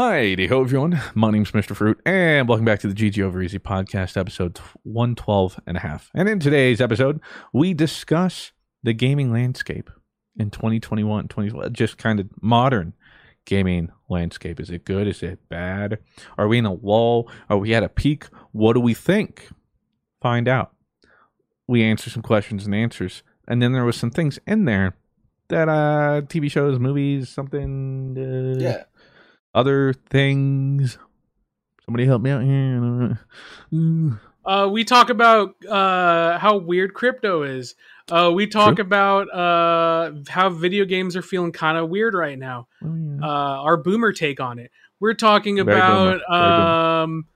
Hi, ho everyone. My name's Mr. Fruit, and welcome back to the GG Over EZ podcast, episode 112 and a half. And in today's episode, we discuss the gaming landscape in 2021, 20, just kind of modern gaming landscape. Is it good? Is it bad? Are we in a lull? Are we at a peak? What do we think? Find out. We answer some questions and answers. And then there was some things in there that uh TV shows, movies, something uh, Yeah. Other things. Somebody help me out here. Uh, we talk about uh, how weird crypto is. Uh, we talk True. about uh, how video games are feeling kind of weird right now. Oh, yeah. Uh, our boomer take on it. We're talking Very about um,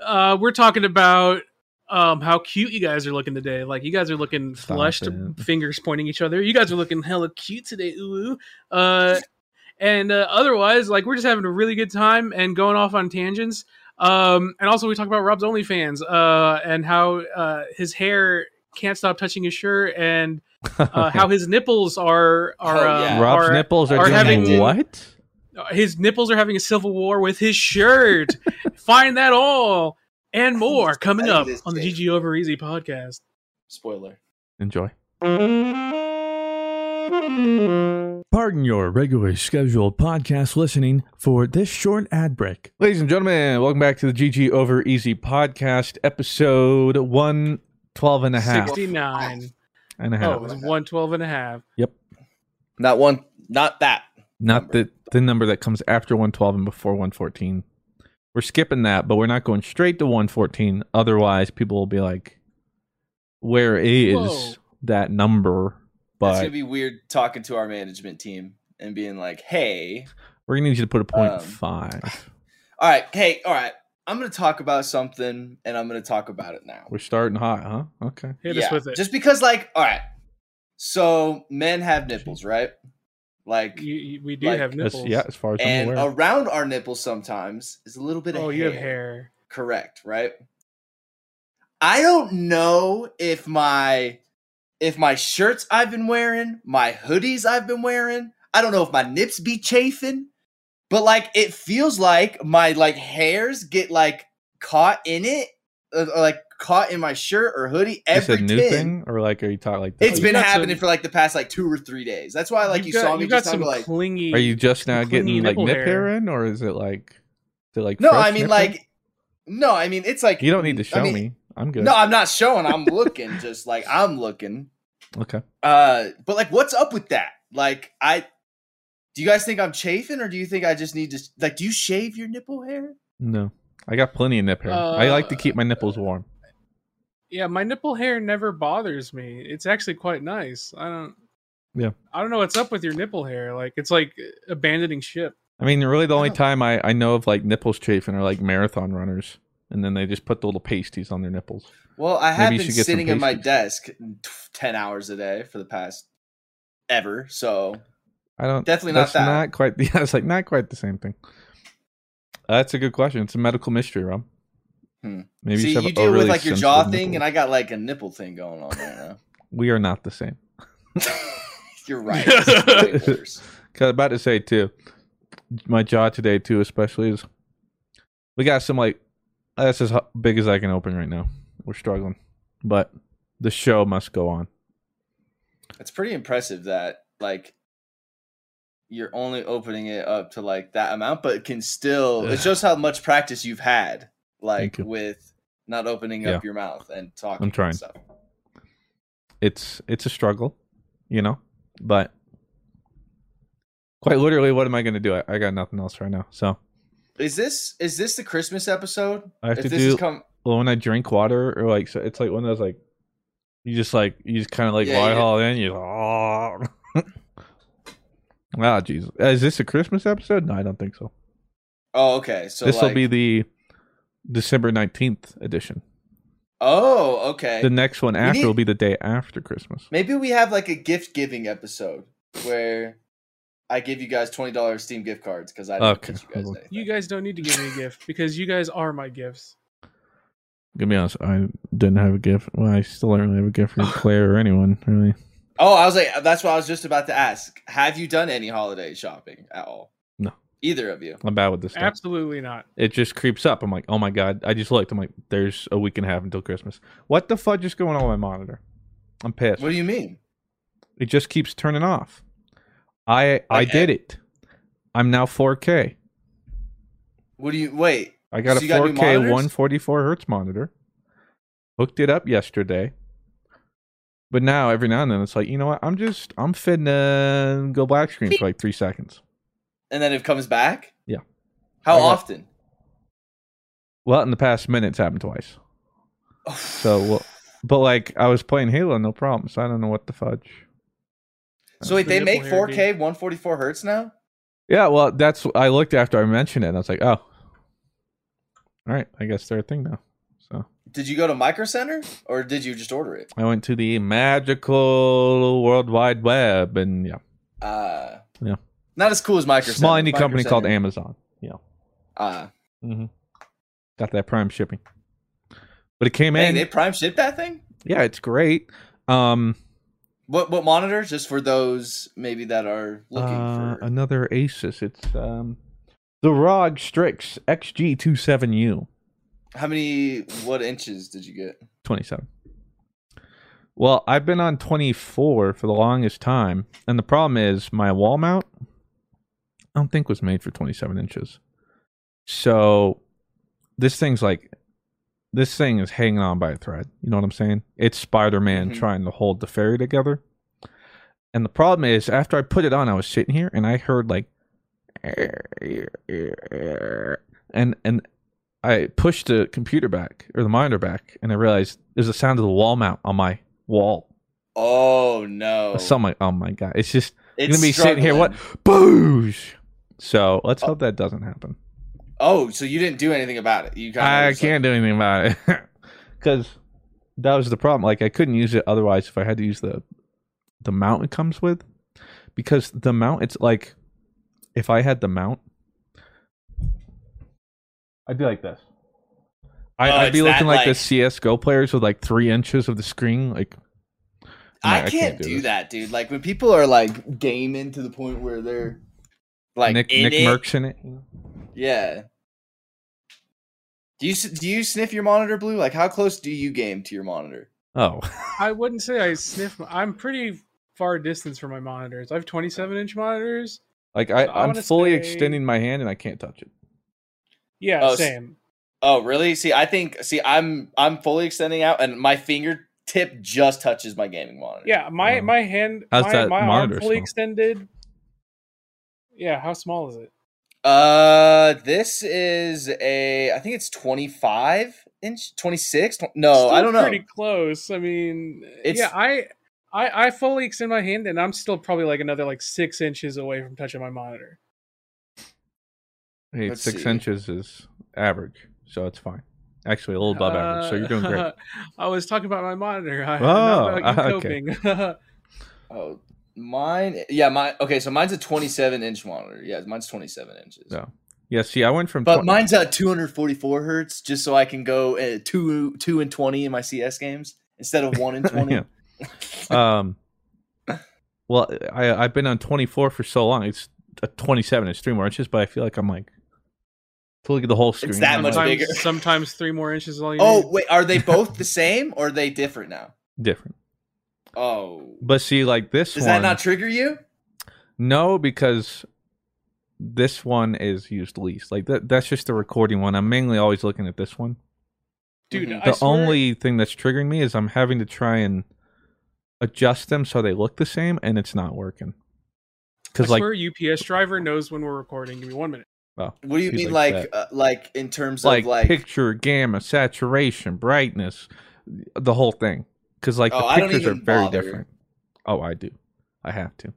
uh, we're talking about um, how cute you guys are looking today. Like you guys are looking Stop flushed, it. fingers pointing each other. You guys are looking hella cute today. Ooh. ooh. Uh, and uh, otherwise, like we're just having a really good time and going off on tangents. Um, and also we talk about Rob's OnlyFans uh, and how uh, his hair can't stop touching his shirt and uh, how his nipples are are Oh, uh. Rob's are- nipples are, are doing having- what? his nipples are having a civil war with his shirt. Find that all and more coming up on the Jake. GG Over EZ podcast. Spoiler. Enjoy. Pardon your regularly scheduled podcast listening for this short ad break. Ladies and gentlemen, welcome back to the GG Over EZ podcast, episode 112 and a half. 69. And a Oh, it was 112 and a half. Yep. Not one. Not that. Not the, the number that comes after 112 and before 114. We're skipping that, but we're not going straight to 114. Otherwise, people will be like, where is Whoa. that number? It's gonna be weird talking to our management team and being like, "Hey, we're going to need you to put a point Um, five. all right, hey, all right, I'm gonna talk about something, and I'm gonna talk about it now." We're starting hot, huh? Okay. Hit us with it. Just because, like, all right, so men have nipples, right? Like, You, you- we do like- have As, nipples. yeah, as far as I'm and aware. around our nipples sometimes is a little bit of Oh, hair. you have hair. Correct, right? I don't know if my if my shirts I've been wearing, my hoodies I've been wearing, I don't know if my nips be chafing, but like it feels like my like hairs get like caught in it, uh, or, like caught in my shirt or hoodie Is every it a new tin. thing, or like, are you talking like? It's you been happening some- for like the past like two or three days. That's why like you, got, saw me you got just some like clingy. Are you just now getting like nip hair. hair in, or is it like? Is it like no, I mean nip like? No, I mean it's like You don't need to show I mean, me. I'm good. No, I'm not showing. I'm looking, just like I'm looking. okay. Uh, but like, what's up with that? Like, I do you guys think I'm chafing, or do you think I just need to like? Do you shave your nipple hair? No. I got plenty of nip hair. I like to Uh, keep my nipples warm. Yeah, my nipple hair never bothers me. It's actually quite nice. I don't. Yeah. I don't know what's up with your nipple hair. Like it's like abandoning ship. I mean, really, the only Oh. time I, I know of like nipples chafing are like marathon runners, and then they just put the little pasties on their nipples. Well, I have Maybe been should get some sitting at my desk ten hours a day for the past ever. So I don't Definitely not that. Not quite. Yeah, it's like not quite the same thing. That's a good question. It's a medical mystery, Rob. Hmm. Maybe see, you, you, deal with like your jaw thing, and. I got like a nipple thing going on right we are not the same. You're right. It's way worse. Cause I was about to say too, my jaw today too, especially is we got some like that's as big as I can open right now. We're struggling, but the show must go on. It's pretty impressive that like you're only opening it up to like that amount, but it can still. It shows how much practice you've had, like you. with not opening Yeah. up your mouth and talking. I'm trying. And stuff. It's it's a struggle, you know, but quite literally, what am I going to do? I, I got nothing else right now, so Is this is this the Christmas episode? I have if to this do come, well when I drink water or like so it's like one of those like you just like you just kind of like Yeah, lie yeah. in you. Oh. Ah, jeez. Is this a Christmas episode? No, I don't think so. oh okay. So this will like, be the December nineteenth edition. Oh okay. The next one after need- will be the day after Christmas. Maybe we have like a gift giving episode where I give you guys twenty dollars Steam gift cards because I didn't Okay. you guys anything. You guys don't need to give me a gift because you guys are my gifts. Gonna be honest, I didn't have a gift. Well, I still don't really have a gift for Claire or anyone really. Oh, I was like, that's what I was just about to ask. Have you done any holiday shopping at all? No. Either of you. I'm bad with this stuff. Absolutely not. It just creeps up. I'm like, oh my god. I just looked. I'm like, there's a week and a half until Christmas. What the fudge is going on with my monitor? I'm pissed. What do you mean? It just keeps turning off. I I did it. I'm now 4K. What do you wait? I got So a you got new 4K monitors? 144 hertz monitor. Hooked it up yesterday. But now every now and then it's like, you know what? I'm just I'm finna go black screen for like three seconds. And then it comes back? Yeah. How I got- often? Well, in the past minute, it's happened twice. So, well, but like I was playing Halo, no problem. So I don't know what the fudge. So wait, they make 4K 144 hertz now? Yeah, well, that's I looked after I mentioned it. and I was like, oh, all right, I guess they're a thing now. So Did you go to Micro Center or did you just order it? I went to the magical World Wide Web, and yeah, Uh Yeah. Not as cool as Micro small Center. indie Micro company called Amazon. Yeah, Uh hmm got that Prime shipping, but it came man, in. they prime shipped that thing? yeah, it's great. Um, What what monitor? Just for those maybe that are looking uh, for another Asus. It's um, the ROG Strix XG27U. how many what inches did you get? 27. Well, I've been on 24 for the longest time, and the problem is my wall mount I don't think was made for 27 inches. So this thing's like this thing is hanging on by a thread. You know what I'm saying? It's Spider-Man Mhm. trying to hold the ferry together. And the problem is after I put it on, I was sitting here and I heard like and and I pushed the computer back or the monitor back, and I realized there's the sound of the wall mount on my wall. Oh no. So I'm like, oh my god, it's just It's gonna be sitting here. What boosh? So let's hope that doesn't happen. Oh, so you didn't do anything about it. You I can't do anything about it because that was the problem. Like I couldn't use it otherwise if I had to use the the mount it comes with because the mount it's like if I had the mount, I'd be like this. I, Oh, I'd be looking like, the CS:GO players with like three inches of the screen. Like I, I'm can't, like, do, that, dude. Like when people are like gaming to the point where they're like Nick Nick it. Merckx in it. Yeah. Do you do you sniff your monitor blue? Like how close do you game to your monitor? Oh, I wouldn't say I sniff. My, I'm pretty far distance from my monitors. I have 27 inch monitors. like I, I I'm fully say- extending my hand and I can't touch it. Yeah, Oh, same. Oh, really? See, I think see, I'm I'm fully extending out, and my fingertip just touches my gaming monitor. Yeah, my Wow. my hand, How's my, that my arm monitor fully small? extended. Yeah, how small is it? Uh, this is a. I think it's 25 inch, 26. No, Still I don't know. Pretty close. I mean, It's- yeah, I, I I fully extend my hand, and I'm still probably like another like six inches away from touching my monitor. Hey, Let's six see. inches is average, so it's fine. Actually, a little above average, so you're doing great. Uh, I was talking about my monitor. I, Oh, not about you okay. coping. Oh, mine. Yeah, my. Okay, so mine's a 27 inch monitor. Yeah, mine's 27 inches. No. Yeah, see, I went from But 20 mine's at 244 hertz, just so I can go uh, two two and 20 in my CS games instead of one and 20. Yeah. um well i i've been on 24 for so long it's a 27 it's three more inches but i feel like i'm like to look at the whole screen It's that I'm much like, bigger. sometimes, sometimes three more inches is all you Oh need. wait, are they both the same or are they different now? different Oh, but see like this does one that not trigger you? no because this one is used least like that that's just the recording one i'm mainly always looking at this one dude. Mhm. I the swear- only thing that's triggering me is i'm having to try and adjust them so they look the same and it's not working because like swear, UPS driver knows when we're recording. Give me one minute. oh, What do you mean, like like uh, like in terms like, of like? picture gamma saturation brightness the whole thing because like Oh, the pictures are very bother. different oh i do i have to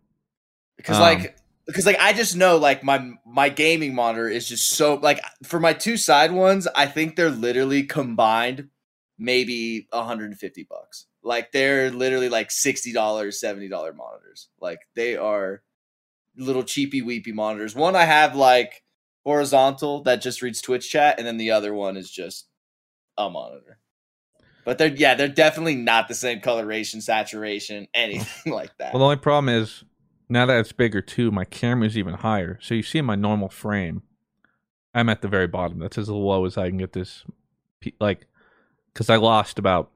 because um, like because like I just know like my my gaming monitor is just so like for my two side ones, I think they're literally combined maybe 150 bucks. Like they're literally like $60, $70 monitors. Like they are little cheapy weepy monitors. One I have like horizontal that just reads Twitch chat, and then the other one is just a monitor. But they're yeah, they're definitely not the same coloration, saturation, anything like that. well the only problem is now that it's bigger too my camera's even higher so you see in my normal frame i'm at the very bottom that's as low as i can get this like because i lost about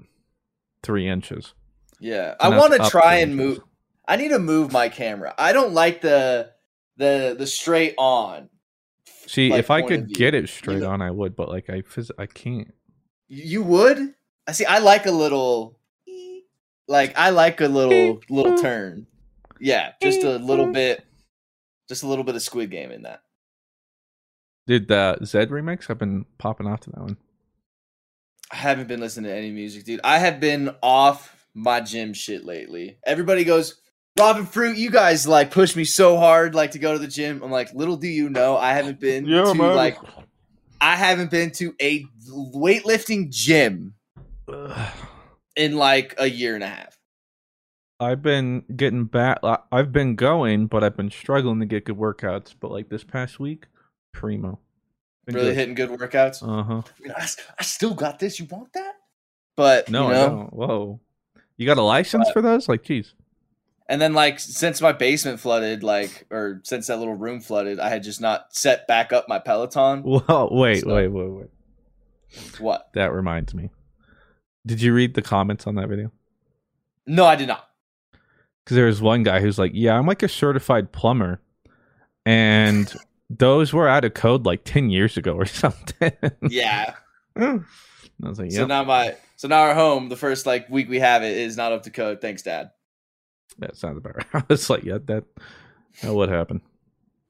three inches Yeah, So I want to try and inches. move. I need to move my camera. I don't like the the the straight on. see like, if i could get it straight know- on i would but like i phys- i can't You would? I see. I like a little, like I like a little little turn. Yeah, just a little bit, just a little bit of Squid Game in that. Did the Zed remix? I've been popping off to that one. I haven't been listening to any music, dude. I have been off my gym shit lately. Everybody goes, Robin Fruit, you guys like push me so hard like to go to the gym. I'm like, little do you know, I haven't been to like I haven't been to a weightlifting gym in like a year and a half. I've been getting back. I've been going, but I've been struggling to get good workouts. But like this past week, primo. Been really good. hitting good workouts. Uh huh. I, I still got this. You want that? But No, you I know, don't. Whoa, you got a license for those? Like, jeez. and then like since my basement flooded, like or since that little room flooded, I had just not set back up my Peloton. Whoa, wait, So- wait, wait, wait. What? That reminds me. Did you read the comments on that video? No, I did not. Because there was one guy who's like, "Yeah, I'm like a certified plumber," and those were out of code like ten years ago or something. Yeah. I was like, So now my so now our home, the first like week we have it is not up to code. Thanks, Dad. that sounds about right." I was like, "Yeah, that that would happen."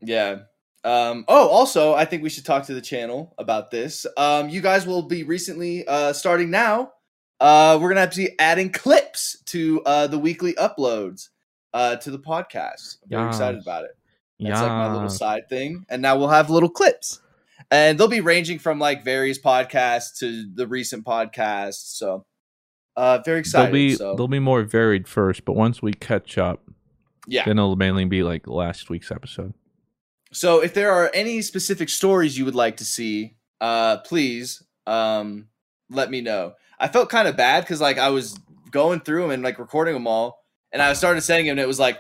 Yeah. Um, oh, also, I think we should talk to the channel about this. Um, you guys will be recently uh, starting now. Uh, we're gonna have to be adding clips to uh, the weekly uploads uh, to the podcast. I'm very excited about it. That's like my little side thing, and now we'll have little clips, and they'll be ranging from like various podcasts to the recent podcasts. So, uh, very excited. They'll be so, they'll be more varied first, but once we catch up, yeah. then it'll mainly be like last week's episode. So if there are any specific stories you would like to see, uh, please um, let me know. I felt kind of bad because like I was going through them and like recording them all, and I started sending them, and it was like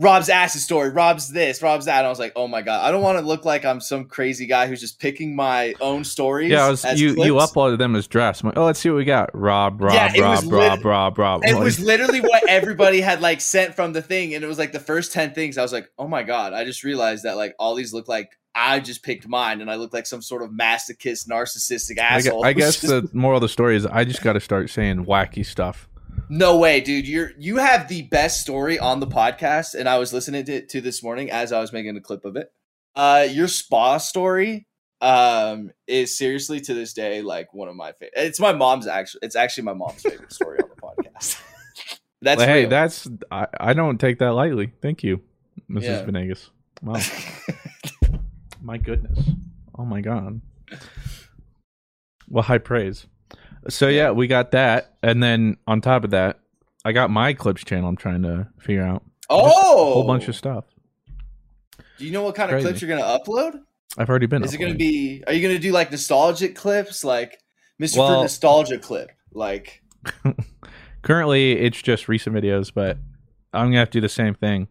Rob's acid story, Rob's this, Rob's that. And I was like, oh my god, I don't want to look like I'm some crazy guy who's just picking my own stories. Yeah, I was, as you you uploaded them as drafts. I'm like, oh, let's see what we got. Rob, Rob, Yeah, Rob, Rob, Rob, Rob. It was literally what everybody had like sent from the thing, and it was like the first ten things. I was like, "Oh my god!" I just realized that like all these look like I just picked mine and I look like some sort of masochist, narcissistic asshole. I guess the moral of the story is I just got to start saying wacky stuff. No way, dude. You're you have the best story on the podcast, and I was listening to it to this morning as I was making a clip of it. Uh, your spa story um is seriously to this day like one of my favorite. It's my mom's actually. It's actually my mom's favorite story on the podcast. That's hey, real. that's I, I don't take that lightly. Thank you, Mrs. Yeah. Venegas. Wow, my goodness. Oh my god. Well, high praise. So yeah, we got that, and then on top of that, I got my clips channel. I'm trying to figure out oh, a whole bunch of stuff. Do you know what kind of clips you're gonna upload? I've already been. Is it gonna be? Are you gonna do like nostalgic clips, like Mr. Well- nostalgia clip? Like, Currently, it's just recent videos, but I'm gonna have to do the same thing.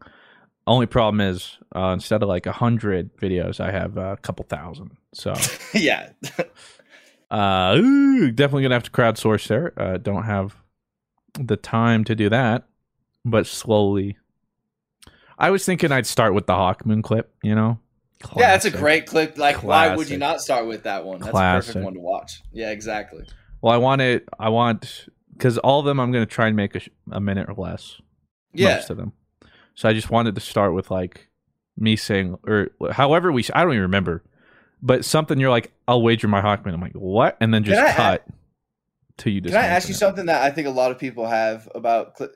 Only problem is, uh, instead of like a hundred videos, I have a couple thousand. So, yeah, uh, ooh, definitely gonna have to crowdsource there. Uh, don't have the time to do that, but slowly. I was thinking I'd start with the Hawkmoon clip. You know, yeah, that's a great clip. Like, why would you not start with that one? That's a perfect one to watch. Yeah, exactly. Well, I want it. I want because all of them I'm gonna try and make a, a minute or less. Yeah, most of them. So I just wanted to start with like me saying, or however we, I don't even remember, but something you're like, I'll wager my Hawkmoon. I'm like, what? And then just Can I cut to you. Can I ask you it. something that I think a lot of people have about clip?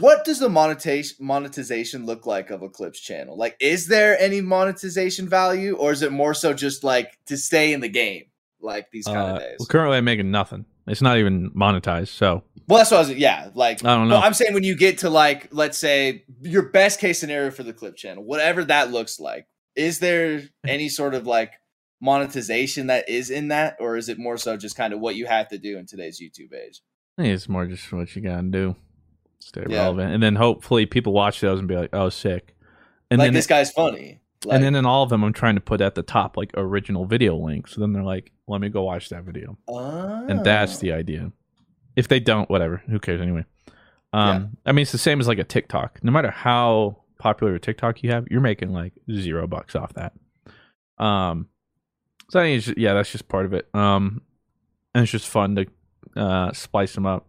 What does the monetization monetization look like of a clips channel? Like, is there any monetization value, or is it more so just like to stay in the game, like these kind Uh, of days? well, currently, I'm making nothing. It's not even monetized. So Well, that's what I was. Yeah, like I don't know. Well, I'm saying when you get to like, let's say your best case scenario for the clip channel, whatever that looks like, is there any sort of like monetization that is in that, or is it more so just kind of what you have to do in today's YouTube age? I think it's more just what you gotta do, stay Yeah. relevant, and then hopefully people watch those and be like, oh, sick. And like then this guy's funny. Like, and then in all of them, I'm trying to put at the top like original video links. So then they're like, let me go watch that video. and that's Oh. the idea. If they don't, whatever, who cares anyway? Um, I mean, it's the same as like a TikTok. No matter how popular a TikTok you have, you're making like zero bucks off that. Um, so I think it's just, yeah, that's just part of it. Um, and it's just fun to uh splice them up.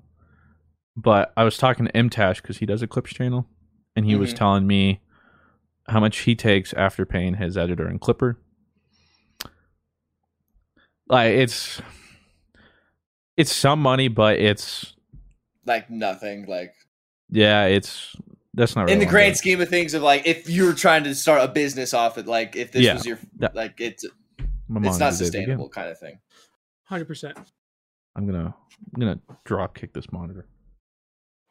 But I was talking to Mtash because he does a clips channel, and he was Mhm. telling me how much he takes after paying his editor and clipper. Like it's it's some money, but it's like nothing. Like yeah, it's that's not really in the grand doing. scheme of things, of like if you're trying to start a business off it, like if this Yeah. was your That- like it's it's not did it again. sustainable kind of thing. Hundred percent. I'm gonna I'm gonna drop kick this monitor.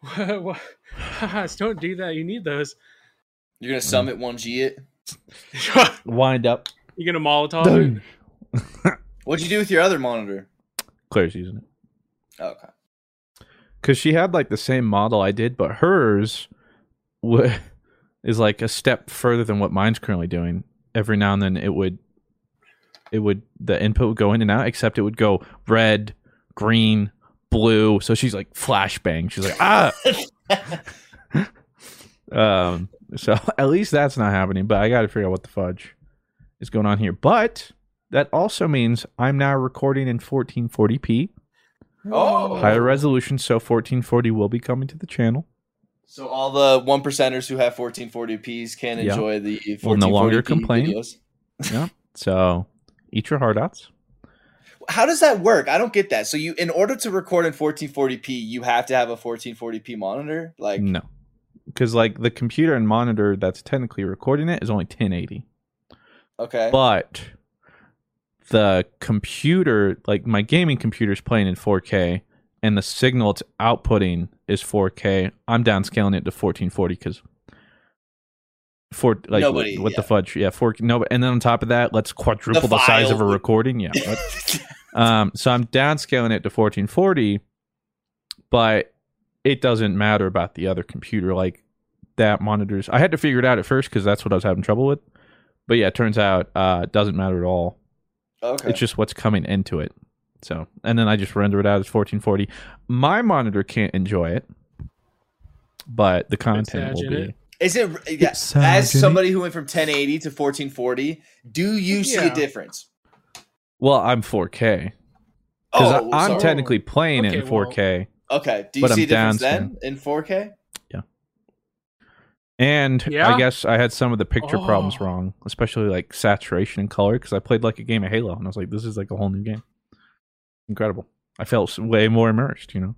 Don't do that. You need those. You're gonna Mm. Summit1g it. Wind up. You're gonna Molotov. it? What'd you do with your other monitor? Claire's using it Okay. because she had like the same model I did, but hers w- is like a step further than what mine's currently doing. Every now and then, it would it would the input would go in and out, except it would go red, green, blue. So she's like flashbang. She's like ah. um. So at least that's not happening. But I got to figure out what the fudge is going on here. But that also means I'm now recording in 1440p Oh. higher resolution. So 1440 will be coming to the channel. So all the one percenters who have 1440p's can Yeah. enjoy the 1440p Will no longer complain. videos. Yeah. So eat your heart outs. How does that work? I don't get that. So you, in order to record in 1440p, you have to have a 1440p monitor. Like, No. Because like the computer and monitor that's technically recording it is only 1080. okay, But the computer, like my gaming computer is playing in 4K and the signal it's outputting is 4K. I'm downscaling it to 1440 because for like Nobody, what the yeah. fudge? Yeah, 4 no and then on top of that, let's quadruple the, size of a recording. Yeah. Um, so I'm downscaling it to 1440, but it doesn't matter about the other computer. Like that monitors, I had to figure it out at first because that's what I was having trouble with. But yeah, it turns out uh, it doesn't matter at all. okay. It's just what's coming into it. So, and then I just render it out as 1440. My monitor can't enjoy it, but the content will be. it. Is it yeah, as somebody who went from 1080 to 1440? Do you see Yeah. a difference? Well, I'm 4K because Oh, I'm sorry. technically playing it in 4K, okay. Do you but see I'm difference down then in 4K? Yeah. And Yeah? I guess I had some of the picture problems Oh. wrong, especially like saturation and color, because I played like a game of Halo, and I was like, this is like a whole new game. Incredible. I felt way more immersed, you know.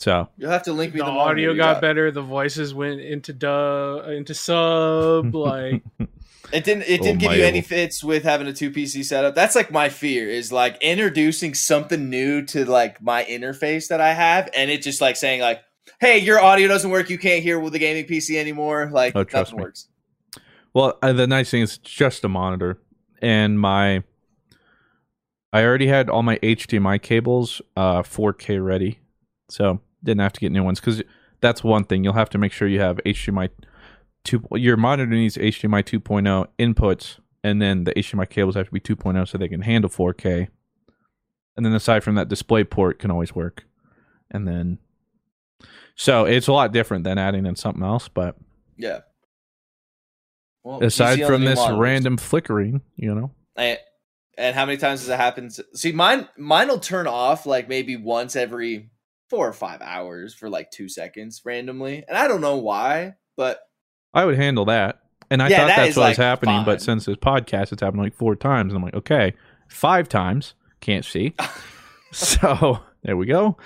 So You'll have to link me The the, audio you got better. The voices went into dub, into sub. Like It didn't. It Oh, didn't give you any fits with having a two PC setup. That's like my fear is like introducing something new to like my interface that I have, and it just like saying like, "Hey, your audio doesn't work. You can't hear with the gaming PC anymore." Like Oh, trust me. works. Well, uh, the nice thing is it's just a monitor, and my I already had all my HDMI cables uh 4K ready, so didn't have to get new ones because that's one thing you'll have to make sure you have HDMI two. Your monitor needs HDMI 2.0 inputs, and then the HDMI cables have to be 2.0 so they can handle 4K. And then aside from that, display port can always work, and then so it's a lot different than adding in something else, but Yeah. Well, aside see on the from this monitors. random flickering, you know. And, and how many times does it happen? See, mine mine will turn off like maybe once every four or five hours for like two seconds randomly, and I don't know why, but I would handle that. And I Yeah, thought that that's what was happening, fine. but since this podcast, it's happened like four times. And I'm like, okay, five times, can't see. so there we go.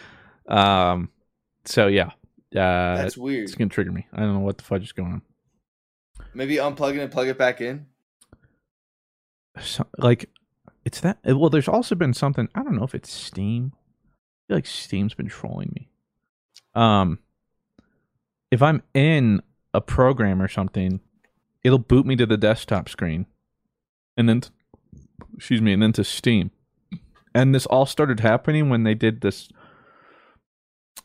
Um, so yeah, uh, that's weird. it's gonna trigger me. I don't know what the fudge is going on. Maybe unplug it and plug it back in. So, like, it's that. Well, there's also been something. I don't know if it's Steam. I feel like Steam's been trolling me. Um, if I'm in a program or something, it'll boot me to the desktop screen, and then, excuse me, and then to Steam. And this all started happening when they did this.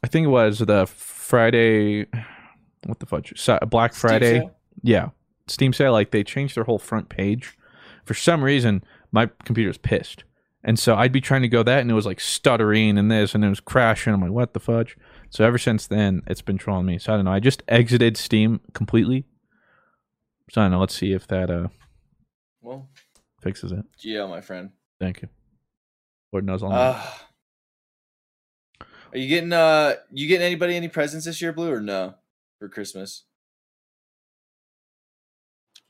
I think it was the Friday. What the fudge? Black Friday. Yeah, Steam sale. Like they changed their whole front page. For some reason, my computer's pissed, and so I'd be trying to go that, and it was like stuttering and this, and it was crashing. I'm like, what the fudge? So ever since then, it's been trolling me. So I don't know. I just exited Steam completely. So I don't know. Let's see if that uh Well, fixes it. GL, my friend. Thank you. Lord knows I'll know. Uh, are you getting uh you getting anybody any presents this year, Blue, or no? For Christmas.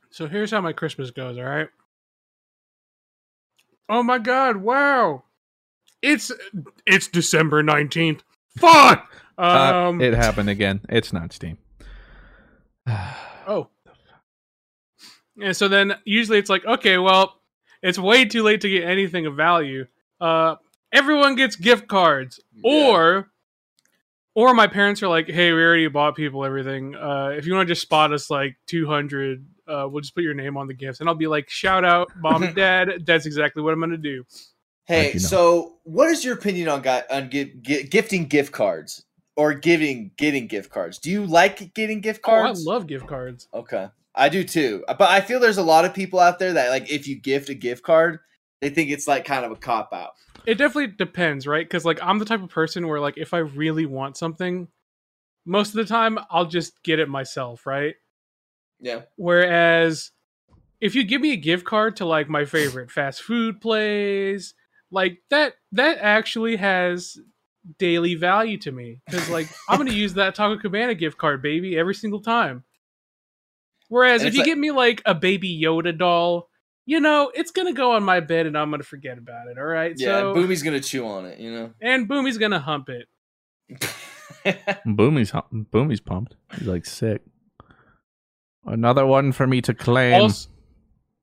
So here's how my Christmas goes, all right? Oh my god, wow. It's it's December 19th. Fuck. Uh, Um it happened again. It's not Steam. Oh. And so then usually it's like, okay, well, it's way too late to get anything of value. Uh everyone gets gift cards. Or or my parents are like, hey, we already bought people everything. Uh if you want to just spot us like 200, uh we'll just put your name on the gifts. And I'll be like, shout out, mom and dad. That's exactly what I'm going to do. Hey, you know. so what is your opinion on guy on gi- gi- gifting gift cards or giving getting gift cards? Do you like getting gift cards? Oh, I love gift cards. Okay, I do too. But I feel there's a lot of people out there that like if you gift a gift card, they think it's like kind of a cop out. It definitely depends, right? Because like I'm the type of person where like if I really want something, most of the time I'll just get it myself, right? Yeah. Whereas if you give me a gift card to like my favorite fast food place, like that that actually has daily value to me because like I'm gonna use that Taco Cabana gift card, baby, every single time. Whereas And if you like- get me like a baby Yoda doll, you know, it's gonna go on my bed and I'm gonna forget about it. All right, Yeah, so Boomy's gonna chew on it, you know. and Boomy's gonna hump it. Boomy's hu- Boomy's pumped. He's like sick. Another one for me to claim. Also,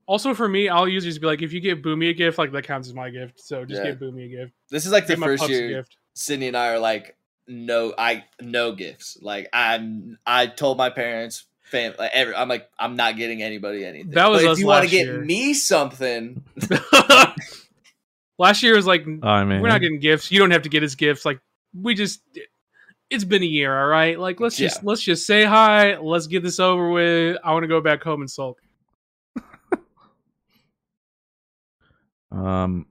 also for me, I'll usually just be like, if you give Boomy a gift, like that counts as my gift. So just Yeah. get Boomy a gift. This is like the first year gift. Sydney and I are like no I no gifts. Like I'm I told my parents fam like every I'm like I'm not getting anybody anything. That was but us if you want to get year. me something, Last year was like, I mean, we're not getting gifts. You don't have to get us gifts. Like we just, it's been a year, all right. Like let's just Yeah. let's just say hi. Let's get this over with. I want to go back home and sulk. um,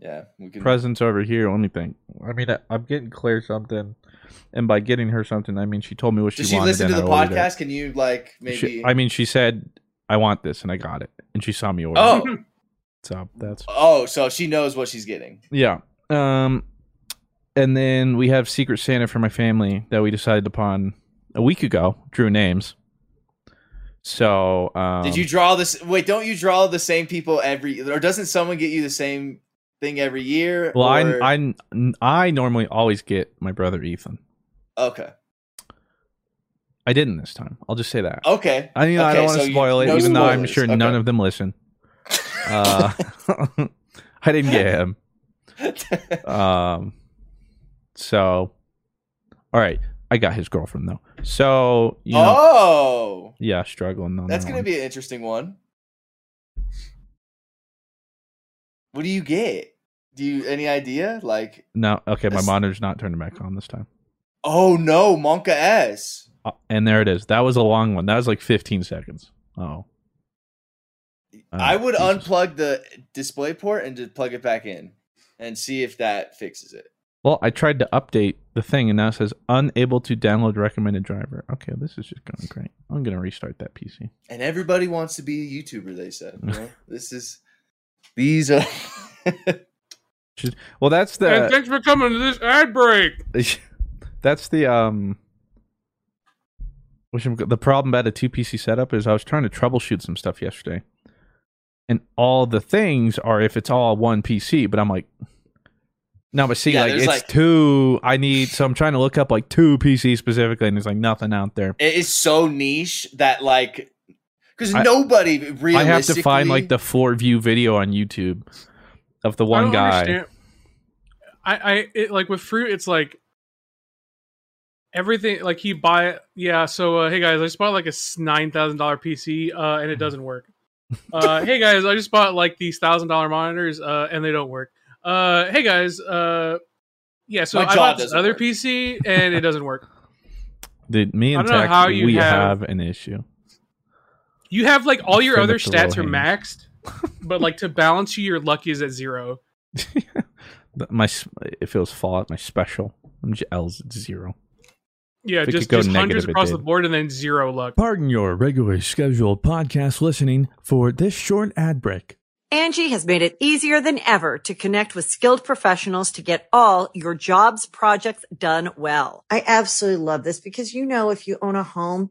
Yeah, we can. presents over here. Let me think. I mean, I, I'm getting Claire something, and by getting her something, I mean she told me what she wanted. Did she listen to the podcast? Can you like maybe? She- I mean, she said, "I want this," and I got it, and she saw me order. oh, so that's oh, so she knows what she's getting. yeah. Um, and then we have Secret Santa for my family that we decided upon a week ago. Drew names. So um, Did you draw this? Wait, don't you draw the same people every? Or doesn't someone get you the same thing every year? Well, or- I, I I normally always get my brother Ethan. okay, I didn't this time. I'll just say that. okay. I, you know, I don't want so to you- spoil it, no even though I'm spoilers. sure none of them listen. Uh, I didn't get him. Um, so, all right, I got his girlfriend though. So, you know, oh, yeah, struggling on that's that gonna one. be an interesting one. What do you get? Do you any idea? Like, no. Okay, my monitor's not turning back on this time. oh no, monkaS. Uh, and there it is. That was a long one. That was like 15 seconds. Oh, Uh, I would Jesus. unplug the display port and just plug it back in, and see if that fixes it. Well, I tried to update the thing, and now it says unable to download recommended driver. Okay, this is just going great. I'm gonna restart that PC. And everybody wants to be a YouTuber. They said, you know? this is these are. Well, that's the. and thanks for coming to this ad break. that's the um. Which the problem about a two PC setup is I was trying to troubleshoot some stuff yesterday, and all the things are if it's all one PC, but I'm like, no, but see, Yeah, like it's like- two. I need so I'm trying to look up like two PC specifically, and there's like nothing out there. it is so niche that like because nobody realistically. I have to find like the four view video on YouTube of the one don't guy. understand- I, I it, like with fruit. It's like everything. Like he buy. Yeah. So uh, hey guys, I just bought like a nine thousand dollar PC, uh, and it doesn't work. Uh, hey guys, I just bought like these thousand dollar monitors, uh, and they don't work. Uh, hey guys, uh, yeah. So My I bought this other work. PC, and it doesn't work. Did me I and don't know Tech how you we have- have an issue. You have like all your other stats are hanging. maxed, but like to balance you, your lucky is at zero. My s- it feels Fallout. My special. I'm just L's at zero. Yeah, If it just, could just hundreds negative, across the board, and then zero luck. Pardon your regularly scheduled podcast listening for this short ad break. Angie has made it easier than ever to connect with skilled professionals to get all your jobs projects done well. I absolutely love this because, you know, if you own a home,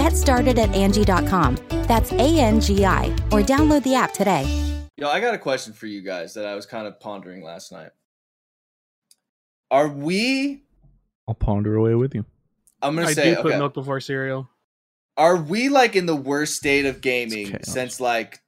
Get started at Angie.com. That's A N G I, or download the app today. Yo, I got a question for you guys that I was kind of pondering last night. Are we? I'll ponder away with you. I'm gonna I say, do put okay, milk before cereal. are we like in the worst state of gaming since like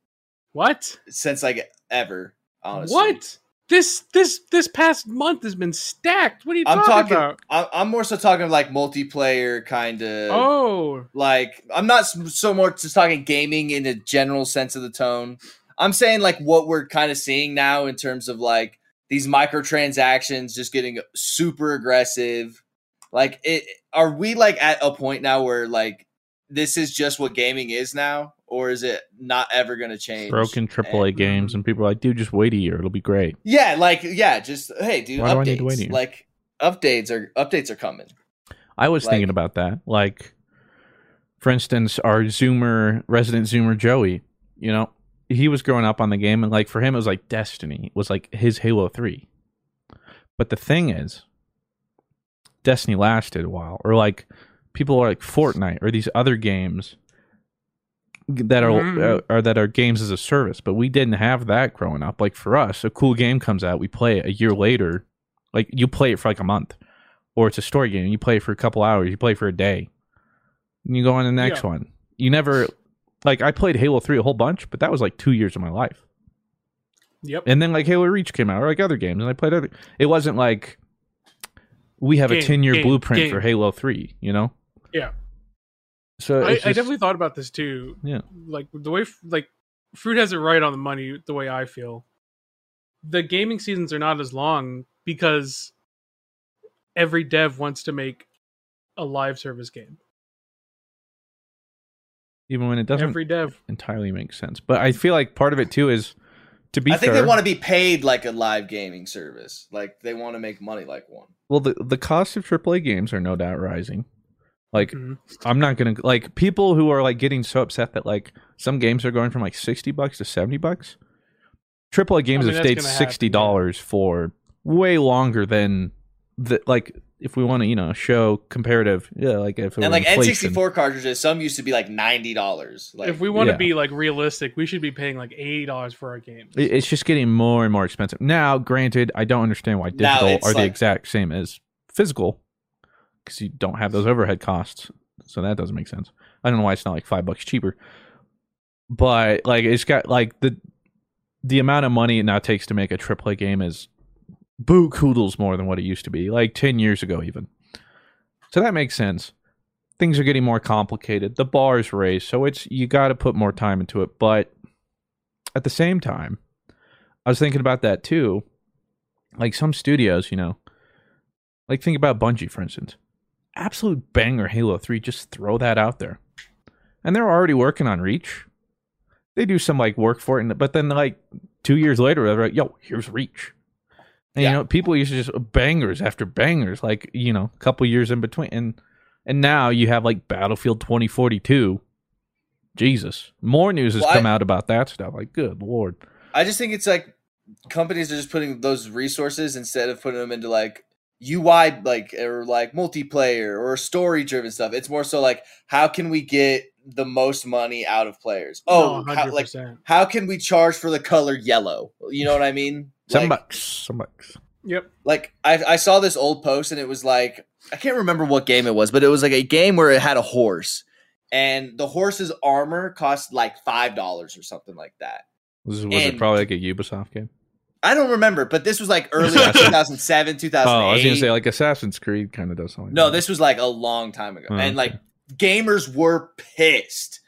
What? since like ever? Honestly, What? This this this past month has been stacked. What are you I'm talking, talking. about? I'm more so talking like multiplayer kind of. Oh, like I'm not so more just talking gaming in a general sense of the tone. I'm saying like what we're kind of seeing now in terms of like these microtransactions just getting super aggressive. Like it are we like at a point now where like this is just what gaming is now or is it not ever going to change? Broken AAA And- games, and people are like, dude, just wait a year. It'll be great. Yeah, like yeah, just hey, dude, Why do I updates. need to wait a year? Like updates are updates are coming. I was Like- thinking about that. Like, for instance, our Zoomer, resident Zoomer Joey, you know, he was growing up on the game, and like for him, it was like Destiny. It was like his Halo 3. But the thing is, Destiny lasted a while, or like people are like Fortnite or these other games that are Mhm. uh, or that are games as a service. But we didn't have that growing up. Like for us, a cool game comes out, we play it a year later. Like you play it for like a month, or it's a story game. You play it for a couple hours. You play for a day. And you go on the next Yeah. one. You never like I played Halo Three a whole bunch, but that was like two years of my life. Yep. And then like Halo Reach came out, or like other games, and I played other. It wasn't like we have a ten year blueprint game. for Halo Three. You know. Yeah. So I, it's I definitely thought about this too. Yeah. Like the way like Fruit has it right on the money the way I feel. The gaming seasons are not as long because every dev wants to make a live service game. even when it doesn't Every dev. entirely make sense. But I feel like part of it too is to be I think fair, they want to be paid like a live gaming service. Like they want to make money like one. Well, the the cost of AAA games are no doubt rising. Like, Mhm. I'm not gonna like people who are like getting so upset that like some games are going from like sixty bucks to seventy bucks. AAA games I mean, have stayed sixty dollars for way longer than the like. If we want to, you know, show comparative, yeah, like if it And were like inflation. N64 cartridges, some used to be like ninety dollars. Like if we want to yeah. be like realistic, we should be paying like eighty dollars for our games. It's just getting more and more expensive. Now, granted, I don't understand why digital it's are the exact same as physical because you don't have those overhead costs. So that doesn't make sense. I don't know why it's not like five bucks cheaper. But like it's got like the the amount of money it now takes to make a AAA game is boo koodles more than what it used to be, like ten years ago even. So that makes sense. Things are getting more complicated. The bar is raised, so it's you got to put more time into it. But at the same time, I was thinking about that too. Like some studios, you know, like think about Bungie, for instance. Absolute banger Halo 3, just throw that out there. And they're already working on Reach. They do some like work for it, and- but then like two years later, they're like, yo, here's Reach. And Yeah. you know, people used to just bangers after bangers, like, you know, a couple years in between. And and now you have like Battlefield 2042. Jesus. More news has Well, I- come out about that stuff. Like, good lord. I just think it's like companies are just putting those resources instead of putting them into like UI like or like multiplayer or story driven stuff. It's more so like how can we get the most money out of players? Oh, No, how, like how can we charge for the color yellow? You know what I mean? Some Like- bucks. Some bucks. Yep. like I, I saw this old post and it was like I can't remember what game it was, but it was like a game where it had a horse, and the horse's armor cost like five dollars or something like that. Was, was it probably like a Ubisoft game? I don't remember, but this was like early 2007, 2008. Oh, I was gonna say like Assassin's Creed kind of does something. no, like this was like a long time ago, Oh, and like okay. gamers were pissed,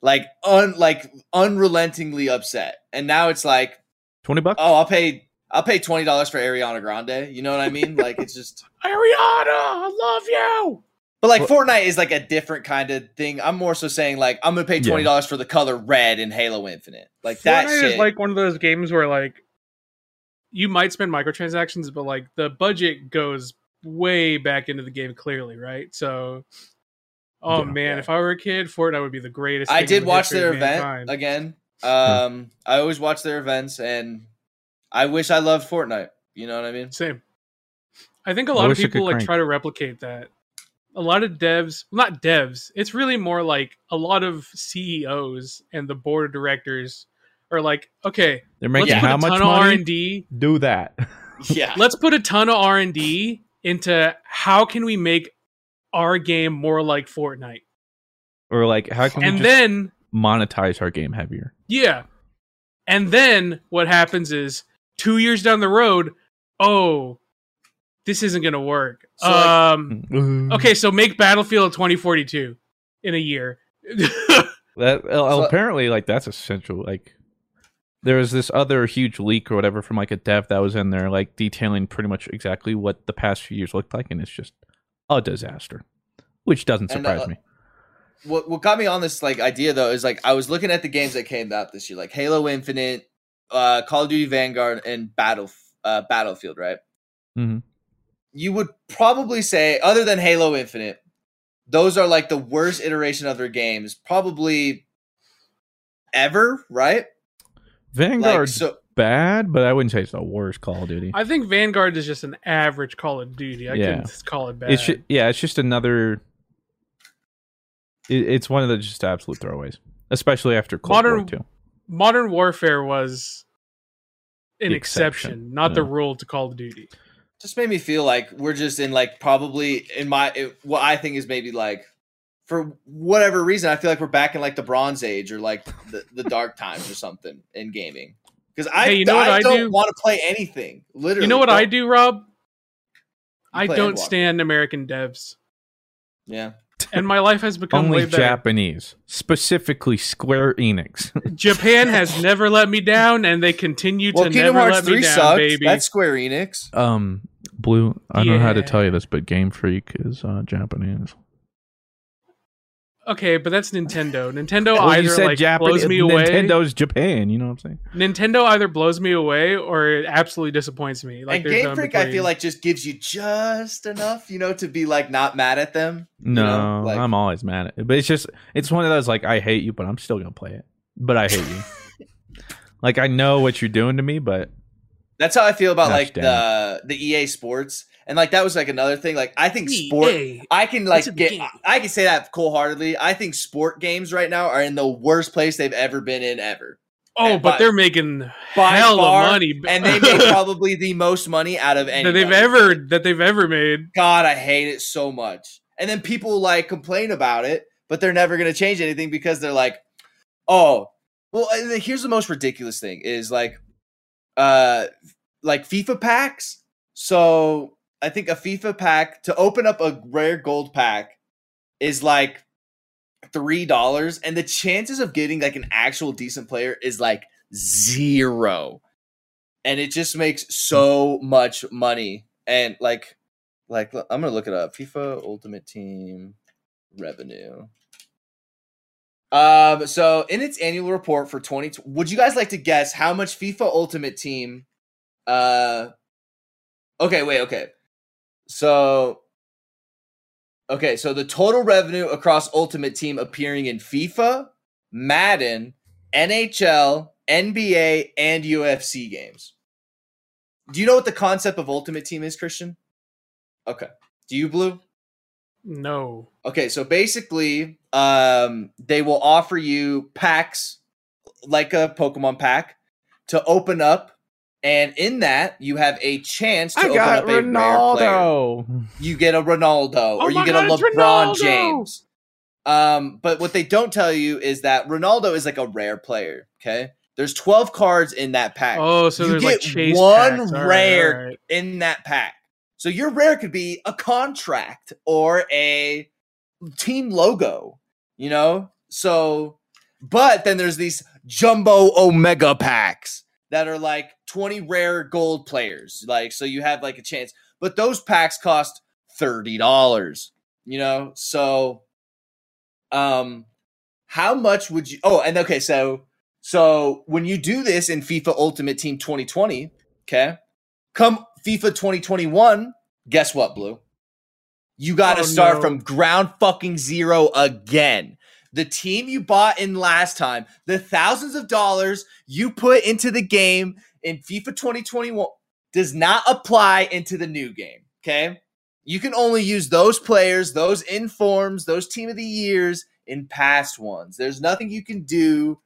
like un like unrelentingly upset, and now it's like, twenty bucks. oh, I'll pay. I'll pay twenty dollars for Ariana Grande. You know what I mean? Like it's just Ariana, I love you. But like Fortnite is like a different kind of thing. I'm more so saying like I'm gonna pay twenty dollars for the color red in Halo Infinite. Like that shit. is like one of those games where like you might spend microtransactions, but like the budget goes way back into the game clearly, right? So, oh Yeah. man, if I were a kid, Fortnite would be the greatest. I thing did the watch their event mankind. again. Um, I always watch their events, and I wish I loved Fortnite. You know what I mean? Same. I think a lot of wish it could people like crank. try to replicate that. A lot of devs, well, not devs. It's really more like a lot of CEOs and the board of directors are like, okay, They're let's making put how a much ton of R money? and D. Do that. Yeah. Let's put a ton of R and D into how can we make our game more like Fortnite, or like how can we and just then monetize our game heavier? yeah, and then what happens is two years down the road, oh, this isn't gonna work. So, like- um, okay, so make Battlefield 2042 in a year. That well, So- apparently like that's essential. Like there was this other huge leak or whatever from like a dev that was in there, like detailing pretty much exactly what the past few years looked like, and it's just a disaster, which doesn't And, surprise uh, me. what what got me on this like idea though is like I was looking at the games that came out this year, like Halo Infinite, uh, Call of Duty Vanguard, and Battle uh, Battlefield. Right? Mm-hmm. You would probably say, other than Halo Infinite, those are like the worst iteration of their games, probably ever. Right? Vanguard's so- bad, but I wouldn't say it's the worst Call of Duty. I think Vanguard is just an average Call of Duty. I Yeah. couldn't call it bad. It's ju- yeah, it's just another. It, it's one of the just absolute throwaways, especially after Cold Modern War Two. Modern Warfare was an exception, exception, not the rule to Call of Duty. just made me feel like we're just in like probably in my it, what I think is maybe like for whatever reason I feel like we're back in like the Bronze Age or like the, the dark times or something in gaming because I Hey, you know what I don't do? want to play anything literally. You know what I Don't- do, Rob? I don't Endwalker. stand American devs, Yeah, and my life has become Only way better. Japanese, specifically Square Enix. Japan has never let me down, and they continue well, to Kingdom never Hearts let me three down, sucked. baby. That's Square Enix. um, Blue. I don't know how to tell you this, but Game Freak is uh, Japanese. Okay, but that's Nintendo. Nintendo Well, either you said like Japanese. blows me away. Nintendo's Japan. You know what I'm saying? Nintendo either blows me away or it absolutely disappoints me. Like and Game Freak, I feel like just gives you just enough, you know, to be like not mad at them. you No, know? like, I'm always mad at it. But it's just it's one of those like I hate you, but I'm still gonna play it. But I hate you. like I know what you're doing to me, but That's how I feel about Gosh like damn the the EA Sports, and like that was like another thing. Like I think sport, EA. I can like get, game. I can say that cold heartedly. I think sport games right now are in the worst place they've ever been in ever. oh, and but by- they're making hell far, of money, and they make probably the most money out of any that they've ever that they've ever made. God, I hate it so much. And then people like complain about it, but they're never going to change anything because they're like, oh, well. And here's the most ridiculous thing: is like, uh, like FIFA packs. So I think a FIFA pack to open up a rare gold pack is like three dollars, and the chances of getting like an actual decent player is like zero. And it just makes so much money. And like like I'm gonna look it up. FIFA Ultimate Team revenue. Um. So in its annual report for 20, would you guys like to guess how much FIFA Ultimate Team? Uh. Okay. Wait. Okay. So. Okay. So the total revenue across Ultimate Team appearing in FIFA, Madden, NHL, NBA, and UFC games. Do you know what the concept of Ultimate Team is, Christian? Okay. Do you, Blue? No, Okay, so basically, um, they will offer you packs like a Pokemon pack to open up, and in that you have a chance to I open got up a rare player. You get a Ronaldo, or you get God, a LeBron Ronaldo! James. Um, but what they don't tell you is that Ronaldo is like a rare player. Okay, there's 12 cards in that pack. Oh, so you there's get like chase one packs. All right, rare all right. in that pack. So your rare could be a contract or a team logo, you know? So, but then there's these jumbo omega packs that are like 20 rare gold players. Like, so you have like a chance, but those packs cost $30, you know? So, um, how much would you, oh, and okay, so, so when you do this in FIFA Ultimate Team 2020, okay, come FIFA 2021, guess what, Blue? You got to Oh, start no. from ground fucking zero again. The team you bought in last time, the thousands of dollars you put into the game in FIFA 2021 does not apply into the new game. Okay. You can only use those players, those informs, those team of the years in past ones. There's nothing you can do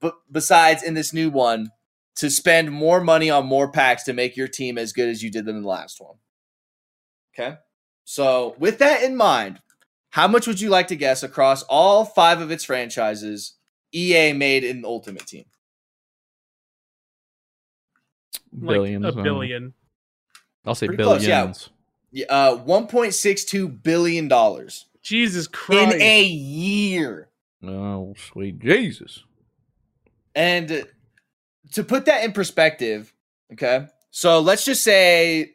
but besides in this new one to spend more money on more packs to make your team as good as you did in the last one. Okay. So, with that in mind, how much would you like to guess across all five of its franchises EA made in Ultimate Team? Like Billions. a um, billion. I'll say Pretty close, yeah. billions. Yeah, Uh, $1.62 billion Jesus Christ! in a year. Oh, sweet Jesus. And uh, to put that in perspective, okay. So let's just say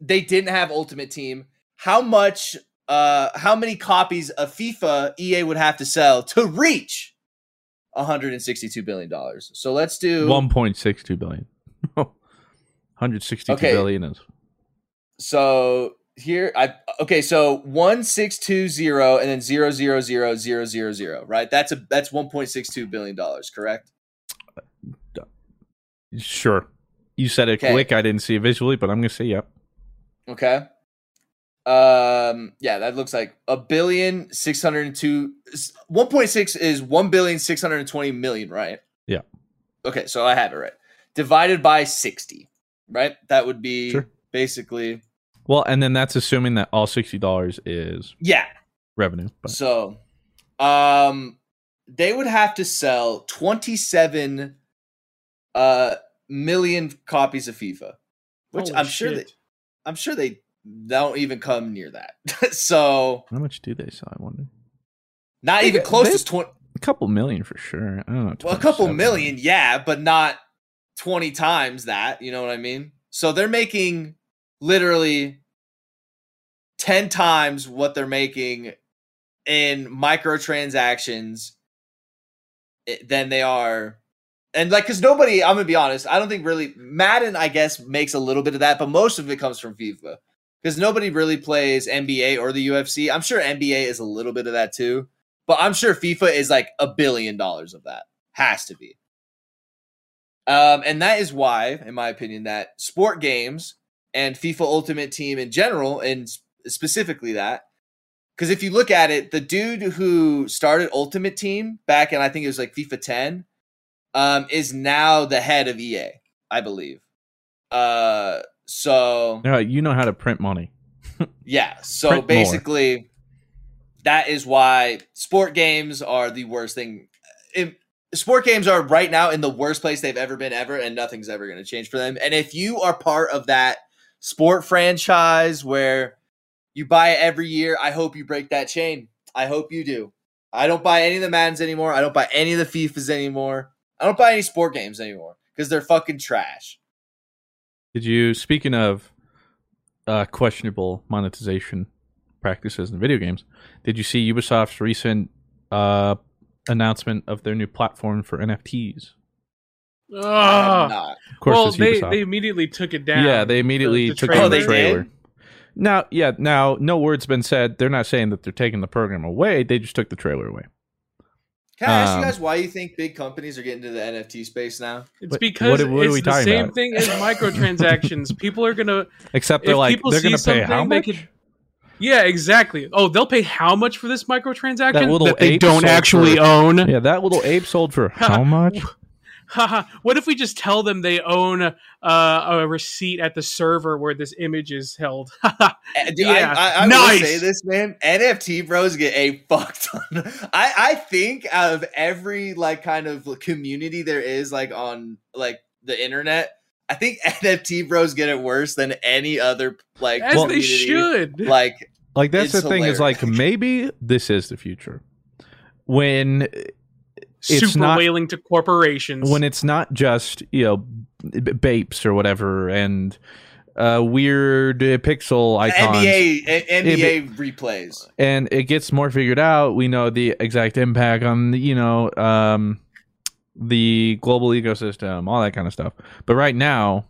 they didn't have Ultimate Team. How much? Uh, how many copies of FIFA EA would have to sell to reach 162 billion dollars? So let's do 1.62 billion. 162 Okay. billion is So here I okay, so one six two zero and then zero zero zero zero zero zero, right? That's a that's one point six two billion dollars, correct? sure. You said it Okay. quick. I didn't see it visually, but I'm gonna say yep. Okay. Um yeah, that looks like a billion six hundred and two one point six is one billion six hundred and twenty million, right? Yeah. Okay, so I have it right. Divided by sixty, right? That would be Sure. basically Well, and then that's assuming that all sixty dollars is yeah. revenue. But So, um, they would have to sell 27 uh million copies of FIFA, which Holy I'm sure shit. they, I'm sure they don't even come near that. so, how much do they sell? I wonder. not They even close they- to 20. A couple million for sure. I don't know. Well, a couple million, yeah, but not 20 times that. You know what I mean? So they're making literally 10 times what they're making in microtransactions i- than they are. And like, because nobody, I'm going to be honest, I don't think really, Madden, I guess, makes a little bit of that, but most of it comes from FIFA. Because nobody really plays NBA or the UFC. I'm sure NBA is a little bit of that too. But I'm sure FIFA is like a billion dollars of that. Has to be. Um, and that is why, in my opinion, that sport games and FIFA Ultimate Team in general, and specifically that, because if you look at it, the dude who started Ultimate Team back in I think it was like FIFA 10, um, is now the head of EA, I believe. Uh, so Yeah, you know how to print money. yeah. So Print more. basically, that is why sport games are the worst thing. If, sport games are right now in the worst place they've ever been ever, and nothing's ever going to change for them. And if you are part of that sport franchise where you buy it every year, I hope you break that chain. I hope you do. I don't buy any of the Maddens anymore. I don't buy any of the FIFAs anymore. I don't buy any sport games anymore because they're fucking trash. Did you? Speaking of uh, questionable monetization practices in video games, did you see Ubisoft's recent uh, announcement of their new platform for NFTs? I have Ah. not. Of course, well, they, they immediately took it down. Yeah, they immediately The- the took Oh, down the trailer. did? Now, yeah, now no words been said. They're not saying that they're taking the program away. They just took the trailer away. Can I ask Um, you guys why you think big companies are getting into the NFT space now? It's because what what it's the same about? thing as microtransactions. people are gonna Except they're like they're going to pay how much? could- Yeah, exactly. Oh, they'll pay how much for this microtransaction? That little that they don't actually for- own. Yeah, that little ape sold for how much? Haha. what if we just tell them they own uh, a receipt at the server where this image is held? Uh, dude, Yeah, I, I, I nice. will say this, man. NFT bros get a fuck ton. I, I think out of every like kind of community there is like on like the internet, I think NFT bros get it worse than any other like As they should. Like Like that's It's the thing is like maybe this is the future. When it's Super not- whaling to corporations. when it's not just you know b- bapes or whatever and uh weird uh, pixel icons. NBA a- NBA It- replays. and it gets more figured out. We know the exact impact on the, you know um the global ecosystem all that kind of stuff. But right now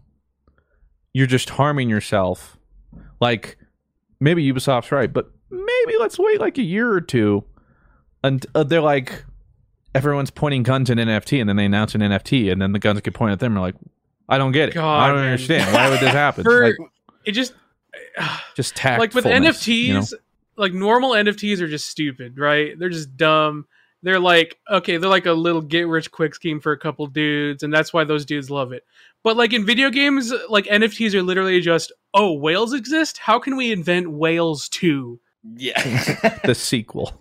you're just harming yourself. Like maybe ubisoft's right but maybe let's wait like a year or two. And uh, they're like everyone's pointing guns at nft and then they announce an nft and then the guns get pointed at them and they're like i don't get it God, i don't man. understand why would this happen For- like, it just just tactfulness, like with NFTs, you know? like normal NFTs are just stupid, right? They're just dumb. They're like okay, they're like a little get rich quick scheme for a couple dudes, and that's why those dudes love it. But like in video games, like NFTs are literally just oh whales exist. How can we invent whales too? Yeah. the sequel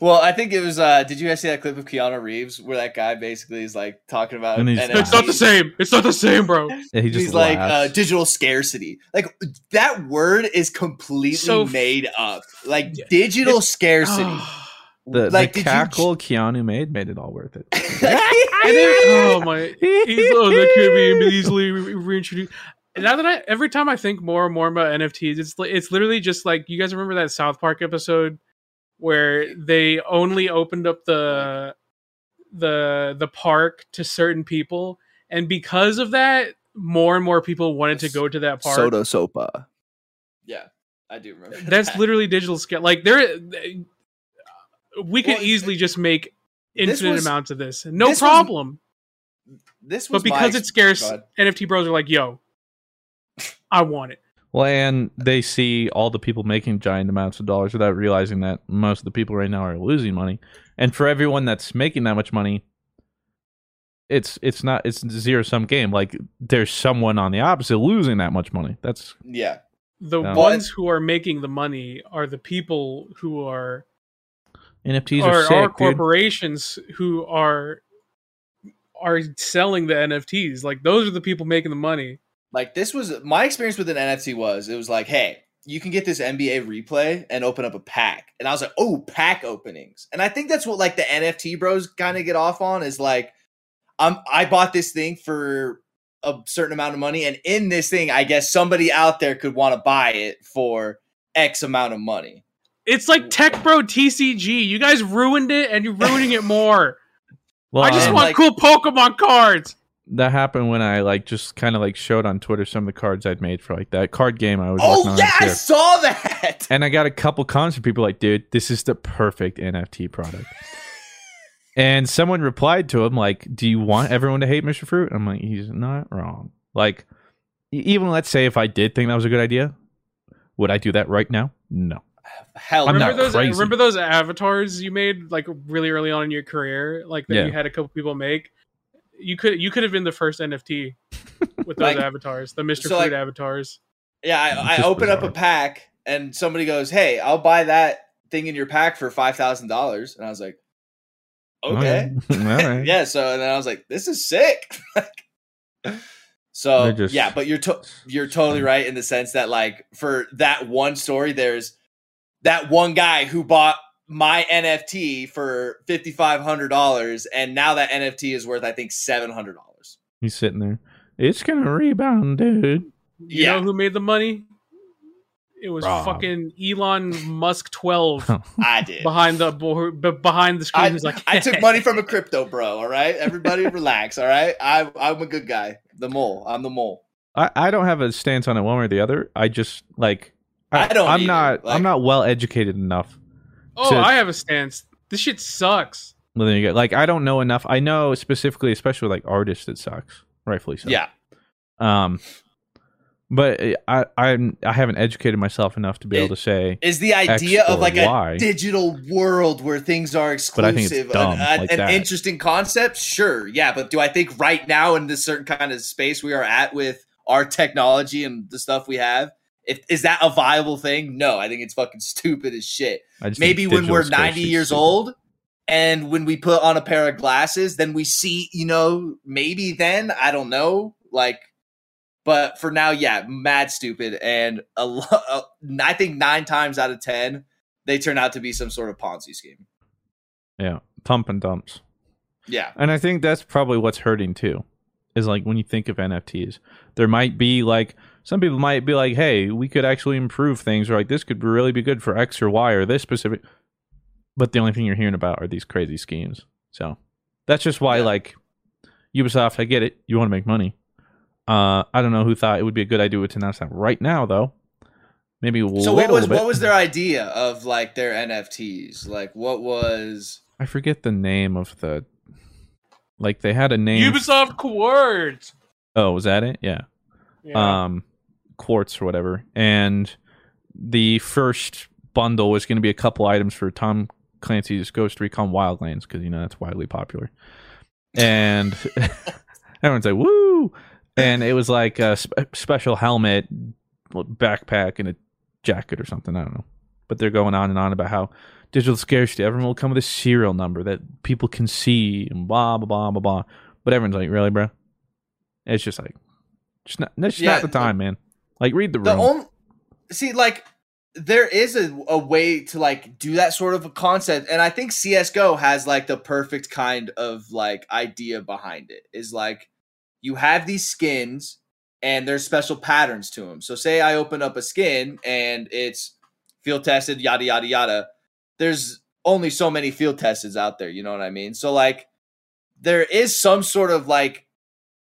Well, I think it was. uh Did you guys see that clip of Keanu Reeves where that guy basically is like talking about? And he's- It's not the same. It's not the same, bro. Yeah, he just He's like uh, digital scarcity. Like that word is completely So f- made up. Like digital scarcity. the, like, the did you- cackle Keanu made made it all worth it. And then, oh my! He's, oh, that could be easily re- reintroduced. Now that I, every time I think more and more about NFTs, it's it's literally just like you guys remember that South Park episode where they only opened up the the the park to certain people, and because of that, more and more people wanted to go to that park. Soda Sopa. Yeah, I do remember. That's that. literally digital scale. Like there, we could Well, easily just make infinite was- amounts of this, no this was- problem. This was but because my it's scarce, Go. NFT bros are like, "Yo, I want it." Well, and they see all the people making giant amounts of dollars without realizing that most of the people right now are losing money. And for everyone that's making that much money, it's it's not it's a zero sum game. Like there's someone on the opposite losing that much money. That's Yeah. The Yeah. ones who are making the money are the people who are NFTs are, are, sick, are dude. corporations who are are selling the NFTs. Like those are the people making the money. Like this was my experience with an NFT was it was like, hey, you can get this NBA replay and open up a pack. And I was like, oh, pack openings. And I think that's what like the NFT bros kind of get off on is like, I'm I bought this thing for a certain amount of money, and in this thing, I guess somebody out there could want to buy it for X amount of money. It's like Tech Bro TCG. You guys ruined it, and you're ruining it more. Well, I just um, want like- cool Pokemon cards. That happened when I like just kind of like showed on Twitter some of the cards I'd made for like that card game I was oh, working Oh yeah, this I saw that. And I got a couple comments from people like, dude, this is the perfect NFT product. and someone replied to him like, do you want everyone to hate Mr. Fruit? I'm like, he's not wrong. Like, even let's say if I did think that was a good idea, would I do that right now? No. Hell, I'm remember not those? Uh, crazy. Remember those avatars you made like really early on in your career, like that Yeah. you had a couple people make. You could you could have been the first NFT with those Like- avatars, the Mr. so, Fruit like- avatars. Yeah, I, I just open up a pack and somebody goes, "Hey, I'll buy that thing in your pack for five thousand dollars," and I was like, oh, "Okay, All right. yeah." So and then I was like, "This is sick." so just- yeah, but you're to- you're totally right in the sense that like for that one story, there's that one guy who bought my NFT for fifty five hundred dollars, and now that NFT is worth I think seven hundred dollars. He's sitting there. It's going to rebound, dude. You Yeah. know who made the money? It was Rob. fucking Elon Musk twelve I did. behind the bo- be- behind the screen. I, He's like, I took money from a crypto bro. All right, everybody, relax. All right, I, I'm a good guy. The mole. I'm the mole. I, I don't have a stance on it one way or the other. I just like I don't I'm either. not Like- I'm not well educated enough. Oh, to- I have a stance. This shit sucks. Well, then you get like I don't know enough. I know specifically, especially like artists, it sucks. Rightfully so. Yeah. Um, but I I'm I haven't educated myself enough to be able to say Is the X idea of like Y. a digital world where things are But I exclusive think it's dumb an, an- like an that. interesting concept? Sure, yeah. But do I think right now in this certain kind of space we are at with our technology and the stuff we have, if is that a viable thing? No, I think it's fucking stupid as shit. Maybe when we're 90 years stupid. old and when we put on a pair of glasses, then we see, you know, maybe then, I don't know, like but for now, yeah, mad stupid and a lot I think 9 times out of 10 they turn out to be some sort of Ponzi scheme. yeah, pump and dumps. Yeah. And I think that's probably what's hurting too. Is like when you think of NFTs, there might be like some people might be like, "Hey, we could actually improve things," or like this could really be good for X or Y or this specific. But the only thing you're hearing about are these crazy schemes. So that's just why, like Ubisoft, I get it. You want to make money. Uh, I don't know who thought it would be a good idea to announce that right now, though. Maybe wait So what was what was their idea of like their NFTs? Like what was I forget the name of the. Like they had a name. Ubisoft Quartz. Oh, was that it? Yeah. Yeah. Um, quartz or whatever. And the first bundle was going to be a couple items for Tom Clancy's Ghost Recon Wildlands because you know that's widely popular. And everyone's like, "Woo!" And it was like a spe- special helmet, backpack, and a jacket or something. I don't know. But they're going on and on about how digital scarcity. Everyone will come with a serial number that people can see, and blah blah blah blah blah. But everyone's like, "Really, bro?" It's just like, just not. That's Yeah, not the time, man. Like, read the the room. only see like there is a, a way to like do that sort of a concept and i think csgo has like the perfect kind of like idea behind it is like you have these skins and there's special patterns to them so say i open up a skin and it's field tested yada yada yada there's only so many field tests out there you know what i mean so like there is some sort of like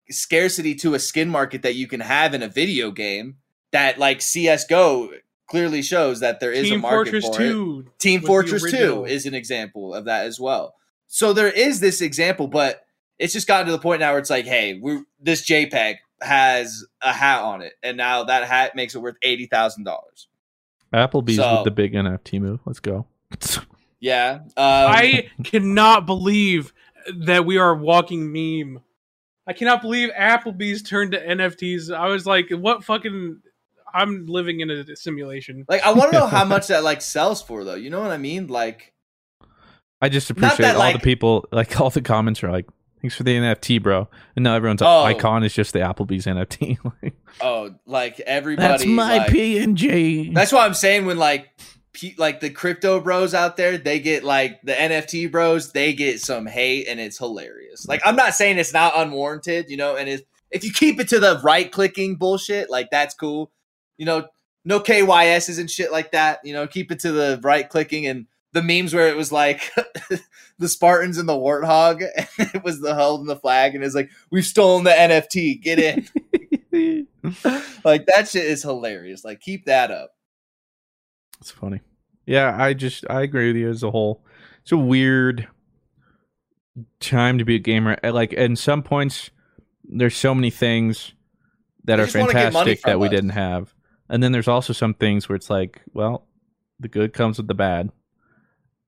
scarcity to a skin market that you can have in a video game that like CS:GO clearly shows that there is Team a market Fortress for it. Team Fortress 2 is an example of that as well. So there is this example, but it's just gotten to the point now where it's like, hey, we this JPEG has a hat on it, and now that hat makes it worth eighty thousand dollars. Applebee's So- with the big NFT move. Let's go. Yeah, um, I cannot believe that we are a walking meme. I cannot believe Applebee's turned to NFTs. I was like, what fucking. I'm living in a simulation. like I want to know how much that like sells for though. You know what I mean? Like I just appreciate that, all the people. Like all the comments are like, "Thanks for the NFT, bro." And now everyone's Oh. icon is just the Applebee's NFT. Like, oh, like everybody. That's my like- PNG. That's what I'm saying when like pe- like the crypto bros out there, they get like the NFT bros, they get some hate and it's hilarious. Like I'm not saying it's not unwarranted, you know, and if if you keep it to the right clicking bullshit, like that's cool. You know, no KYSs and shit like that, you know, keep it to the right clicking and the memes where it was like the Spartans and the warthog and it was the holding the flag and it's like we've stolen the NFT, get in. like that shit is hilarious. Like keep that up. It's funny. Yeah, I just I agree with you as a whole. It's a weird time to be a gamer. Like, in some points, there's so many things that They are just wanna get money fantastic that from we didn't have, and then there's also some things where it's like, well, the good comes with the bad.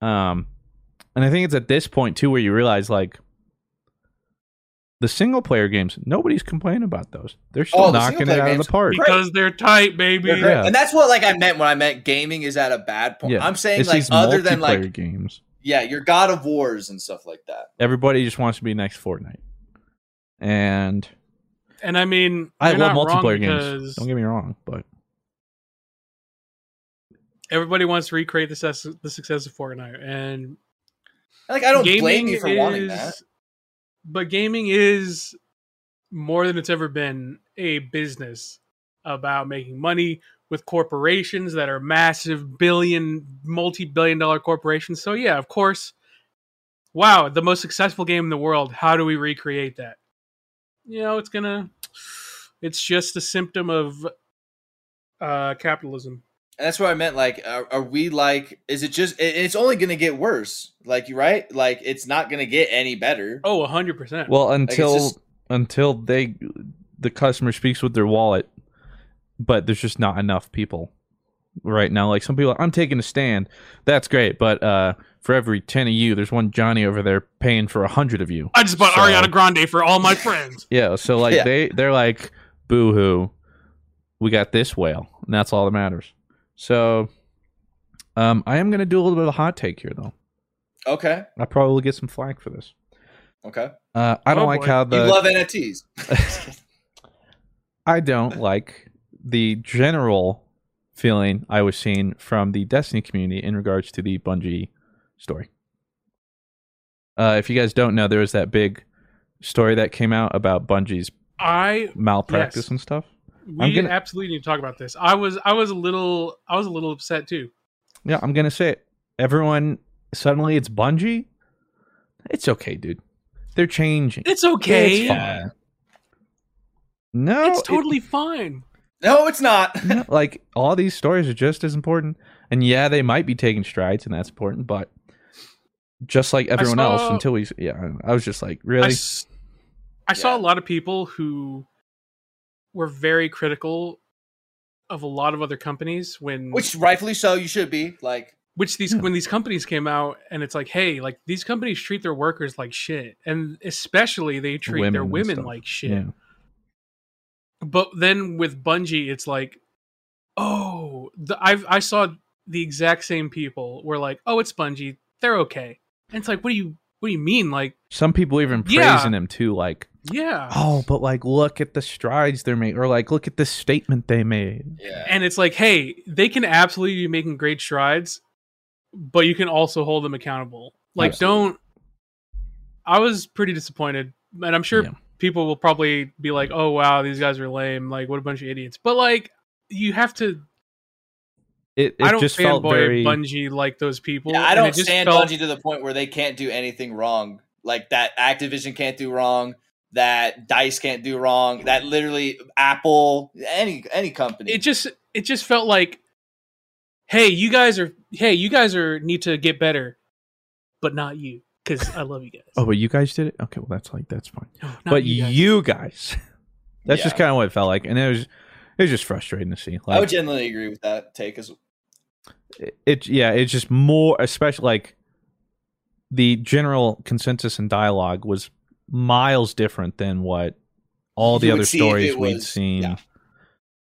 Um, and I think it's at this point too where you realize like. The single player games, nobody's complaining about those. They're still Oh, the knocking it single-player out of the park. Because they're tight, baby. They're. Yeah. And that's what like I meant when I meant gaming is at a bad point. Yeah, I'm saying it's like other than like games. yeah, your God of Wars and stuff like that. Everybody just wants to be next Fortnite, and And I mean, I love multiplayer games. Don't get me wrong, but everybody wants to recreate the success, the success of Fortnite, and Like I don't blame you for wanting that. But gaming is more than it's ever been a business about making money with corporations that are massive billion, multi billion dollar corporations. So, yeah, of course. Wow, the most successful game in the world. How do we recreate that? You know, it's gonna. It's just a symptom of uh, capitalism. And that's what I meant. Like, are, are we like? Is it just? it- It's only going to get worse. Like, you right? Like, it's not going to get any better. Oh, hundred percent. Well, Like, until just- until they the customer speaks with their wallet, but there's just not enough people right now. Like some people, I'm taking a stand. That's great, but uh, for every ten of you, there's one Johnny over there paying for a hundred of you. I just bought So- Ariana Grande for all my friends. Yeah, so like Yeah. they they're like, boo hoo, we got this whale, and that's all that matters. So, um, I am gonna do a little bit of a hot take here, though. Okay. I probably will get some flack for this. Okay. Uh, I don't Oh, like boy. how the you love NFTs. I don't like the general feeling I was seeing from the Destiny community in regards to the Bungie story. Uh, if you guys don't know, there was that big story that came out about Bungie's I malpractice Yes. and stuff. We I'm gonna- absolutely need to talk about this. I was I was a little I was a little upset too. Yeah, I'm gonna say it. Everyone suddenly it's Bungie. It's okay, dude. They're changing. It's okay. It's fine. No, It's it- totally fine. no, it's not. no, like all these stories are just as important. And yeah, they might be taking strides, and that's important. But just like everyone else, until we, yeah, I don't know. I was just like, I, really, s- I saw a lot of people who were very critical of a lot of other companies when Which rightfully so, you should be. Like, which these hmm. when these companies came out and it's like hey like these companies treat their workers like shit and especially they treat their women like shit Yeah. but then with bungie it's like oh the, I've, i saw the exact same people were like oh it's bungie they're okay and it's like what do you what do you mean like Some people even Yeah. praising him too, like, yeah oh, but like, look at the strides they're making, or like, look at the statement they made. yeah. and it's like hey they can absolutely be making great strides but you can also hold them accountable like don't i was pretty disappointed and i'm sure Yeah. people will probably be like oh wow these guys are lame like what a bunch of idiots but like you have to It, it i don't just felt fanboy very. bungie like those people Yeah, I don't it just stand felt- Bungie to the point where they can't do anything wrong. Like that Activision can't do wrong, that Dice can't do wrong, that literally Apple, any any company. it just it just felt like hey you guys are hey you guys are need to get better but not you because i love you guys Oh, but you guys did it. Okay, well, that's like that's fine. No, but you you guys. guys, that's just kind of what it felt like, and it was it was just frustrating to see. Like, I would generally agree with that take as it, it yeah it's just more especially like the general consensus and dialogue was miles different than what all the You other stories we'd was- seen yeah.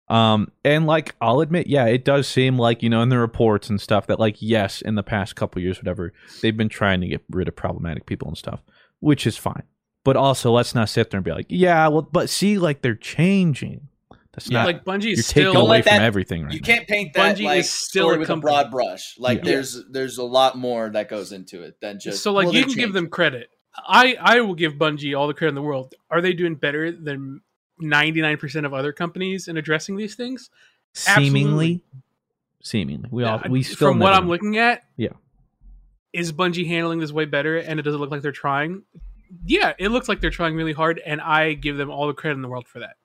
um and like i'll admit yeah it does seem like you know in the reports and stuff that like yes in the past couple years whatever they've been trying to get rid of problematic people and stuff which is fine but also let's not sit there and be like yeah well but see like they're changing that's Yeah. not like bungie you're is taking still Don't away let from that- everything right you now. can't paint that Bungie like is still story a with company. a broad brush. Like Yeah. there's there's a lot more that goes into it than just so like well, you they're can give them credit. I I will give Bungie all the credit in the world. Are they doing better than ninety nine percent of other companies in addressing these things? seemingly seemingly we all we still from what never I'm looking at, Yeah. is Bungie handling this way better, and it doesn't look like they're trying. Yeah, it looks like they're trying really hard, and I give them all the credit in the world for that.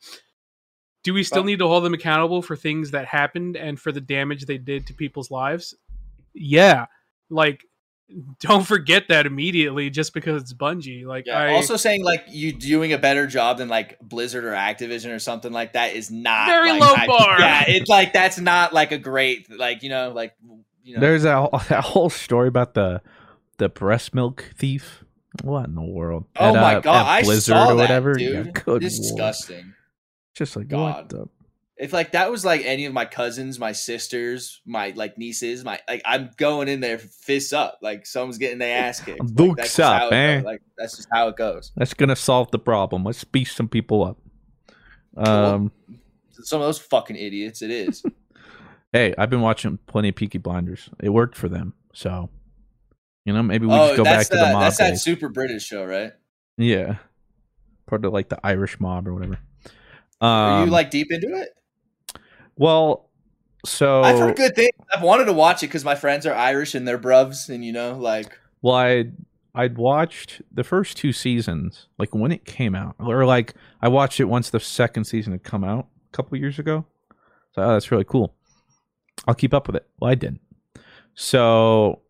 Do we still Well- need to hold them accountable for things that happened and for the damage they did to people's lives? Yeah, like don't forget that immediately just because it's Bungie. Like Yeah, I also saying like you doing a better job than like Blizzard or Activision or something like that is not Very like, low I- bar. Yeah, it's like that's not like a great like you know like you know There's a, that whole story about the the breast milk thief. What in the world? Oh At, my uh, god, at I Blizzard saw or that, whatever. dude. Yeah, good lord. Just like God. what If like that was like any of my cousins, my sisters, my like nieces, my like I'm going in there fists up, like someone's getting their ass kicked. Like, Dukes that's just up, eh? goes. Like that's just how it goes. That's gonna solve the problem. Let's beat some people up. Um, Some of those fucking idiots. It is. hey, I've been watching plenty of Peaky Blinders. It worked for them, so you know maybe we oh, just go back to the mob. That's that super British show, right? yeah, part of like the Irish mob or whatever. Are Um, you like deep into it? well, so I've heard good things. I've wanted to watch it because my friends are Irish and they're bruvs, and you know, like Well, I I'd watched the first two seasons like when it came out, or like I watched it once the second season had come out a couple years ago. So oh, that's really cool. I'll keep up with it. Well, I didn't. So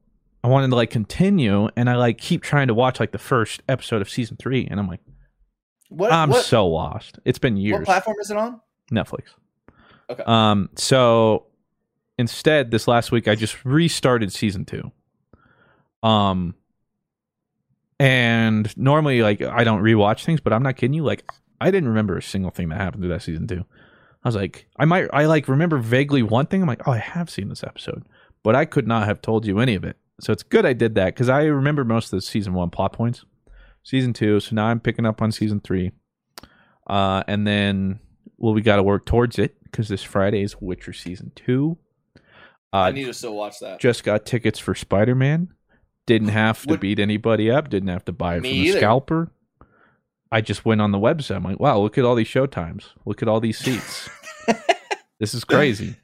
I wanted to like continue, and I like keep trying to watch like the first episode of season three, and I'm like, What? I'm what, so lost. It's been years. What platform is it on? Netflix. Okay. Um. So instead, this last week, I just restarted season two. Um. And normally, like, I don't rewatch things, but I'm not kidding you. Like, I didn't remember a single thing that happened through that season two. I was like, I might, I like remember vaguely one thing. I'm like, oh, I have seen this episode, but I could not have told you any of it. So it's good I did that because I remember most of the season one plot points. Season two, so now I'm picking up on season three, uh, and then well, we got to work towards it because this Friday is Witcher season two. Uh, I need to still watch that. just got tickets for Spider Man. Didn't have to Would- beat anybody up. Didn't have to buy it from the either. scalper. I just went on the website. I'm like, wow, look at all these showtimes. Look at all these seats. this is crazy.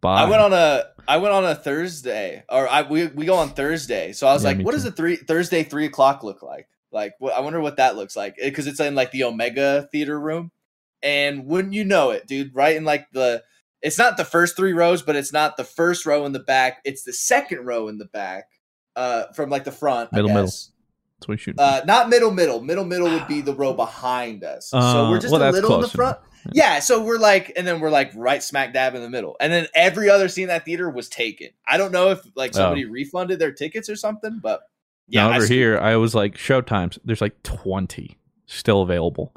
Bye. I went on a I went on a Thursday, or I we we go on Thursday. So I was Yeah, like, what does a three Thursday three o'clock look like? Like, what, I wonder what that looks like because it's in like the Omega Theater room, and wouldn't you know it, dude? Right in like the it's not the first three rows, but it's not the first row in the back. It's the second row in the back, uh, from like the front. Middle, middle. That's what shoot. Uh, not middle, middle. Middle, middle would be the row behind us. so Uh, we're just well, a little in the front. Yeah, so we're like, and then we're like right smack dab in the middle, and then every other scene in that theater was taken. I don't know if like somebody refunded their tickets or something, but yeah, now over screwed- here, I was like, showtimes. There's like 20 still available,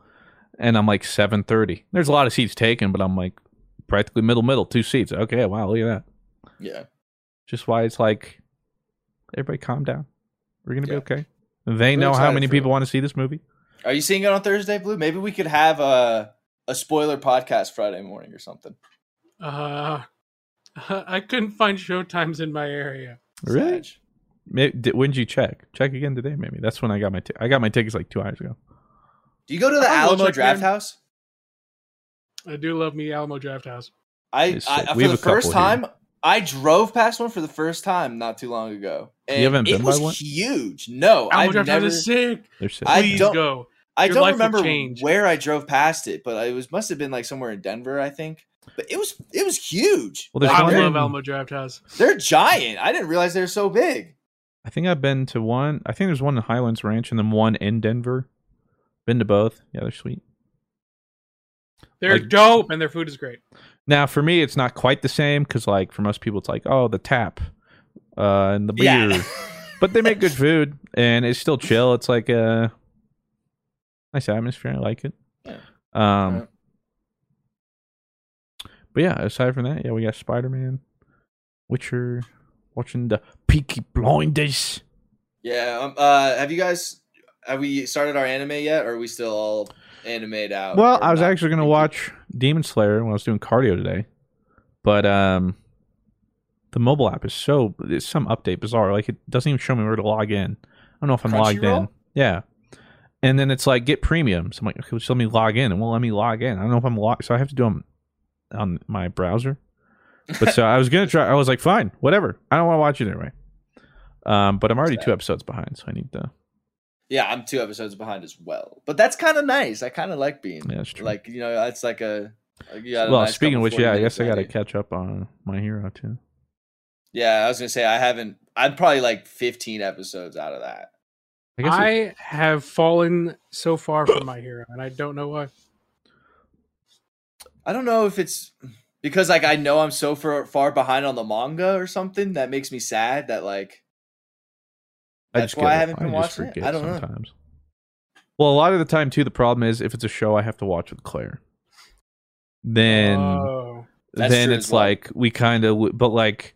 and I'm like 7:30. There's a lot of seats taken, but I'm like practically middle, middle, two seats. Okay, wow, look at that. Yeah, Just why it's like, everybody, calm down. We're gonna be okay. They We're know how many people it. want to see this movie. Are you seeing it on Thursday, Blue? Maybe we could have a a spoiler podcast Friday morning or something. Uh, I couldn't find showtimes in my area. Really? May- did- When did you check? Check again today, maybe. That's when I got my. T- I got my tickets like two hours ago. Do you go to the I'll Alamo Draft in. House? I do love me Alamo Drafthouse. I, I for We have the a couple first here. time, I drove past one for the first time not too long ago. And haven't it been by was one? huge. No, Alamo I've Draft never. House is sick. They're sick. I Please don't- go. I Your don't life will remember change. where I drove past it, but it was must have been like somewhere in Denver, I think. But it was it was huge. Well, there's Like, I one they're, love Alamo Drafthouse. they're giant. I didn't realize they were so big. I think I've been to one. I think there's one in Highlands Ranch and then one in Denver. Been to both. Yeah, they're sweet. They're Like- dope and their food is great. Now, for me, it's not quite the same because, like, for most people, it's like, oh, the tap uh, and the beer. Yeah. but they make good food and it's still chill. It's like a nice atmosphere. I like it. Yeah. Um, Right. but yeah, aside from that, yeah, we got Spider Man, Witcher, watching the Peaky Blinders. Yeah. Um, uh, have you guys have we started our anime yet, or are we still all animated out? Well, I was not? actually gonna watch Demon Slayer when I was doing cardio today, but um, the mobile app is so it's some update bizarre. Like it doesn't even show me where to log in. I don't know if I'm logged in. Yeah, and then it's like get premium. So I'm like, okay, just let me log in, and won't let me log in. I don't know if I'm logged, so I have to do them on my browser. But so I was gonna try. I was like, fine, whatever. I don't want to watch it anyway. Um, but I'm already two episodes behind, so I need to. Yeah, I'm two episodes behind as well, but that's kind of nice. I kind of like being Yeah, that's true. like you know, it's like a. Like a Well, nice speaking of which, yeah, I guess I got to catch up on My Hero too. Yeah, I was gonna say I haven't. I'm probably like 15 episodes out of that. I guess I have fallen so far from my hero, and I don't know why. I don't know if it's because like I know I'm so far far behind on the manga or something that makes me sad that like I that's just why I haven't been just watching it. I don't know. sometimes. Well, a lot of the time too, the problem is if it's a show I have to watch with Claire, then Oh. Then it's well. like we kind of. But like,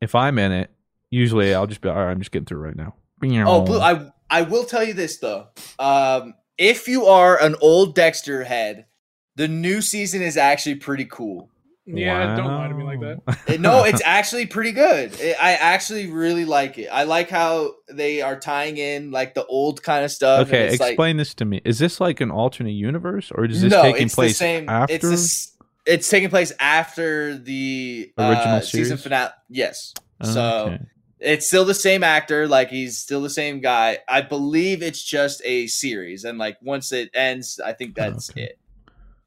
if I'm in it, usually I'll just be, all right, I'm just getting through right now. Oh, Blue, I I will tell you this though. Um, if you are an old Dexter head, the new season is actually pretty cool. Yeah, don't lie to me like that. It- no, it's actually pretty good. It- I actually really like it. I like how they are tying in like the old kind of stuff. okay, it's like- explain this to me. Is this like an alternate universe, or is this no, taking it's place the same. after? It's this. It's taking place after the Original uh, season series? finale. Yes. So Okay. it's still the same actor. Like he's still the same guy. I believe it's just a series, and like once it ends, I think that's Okay. it.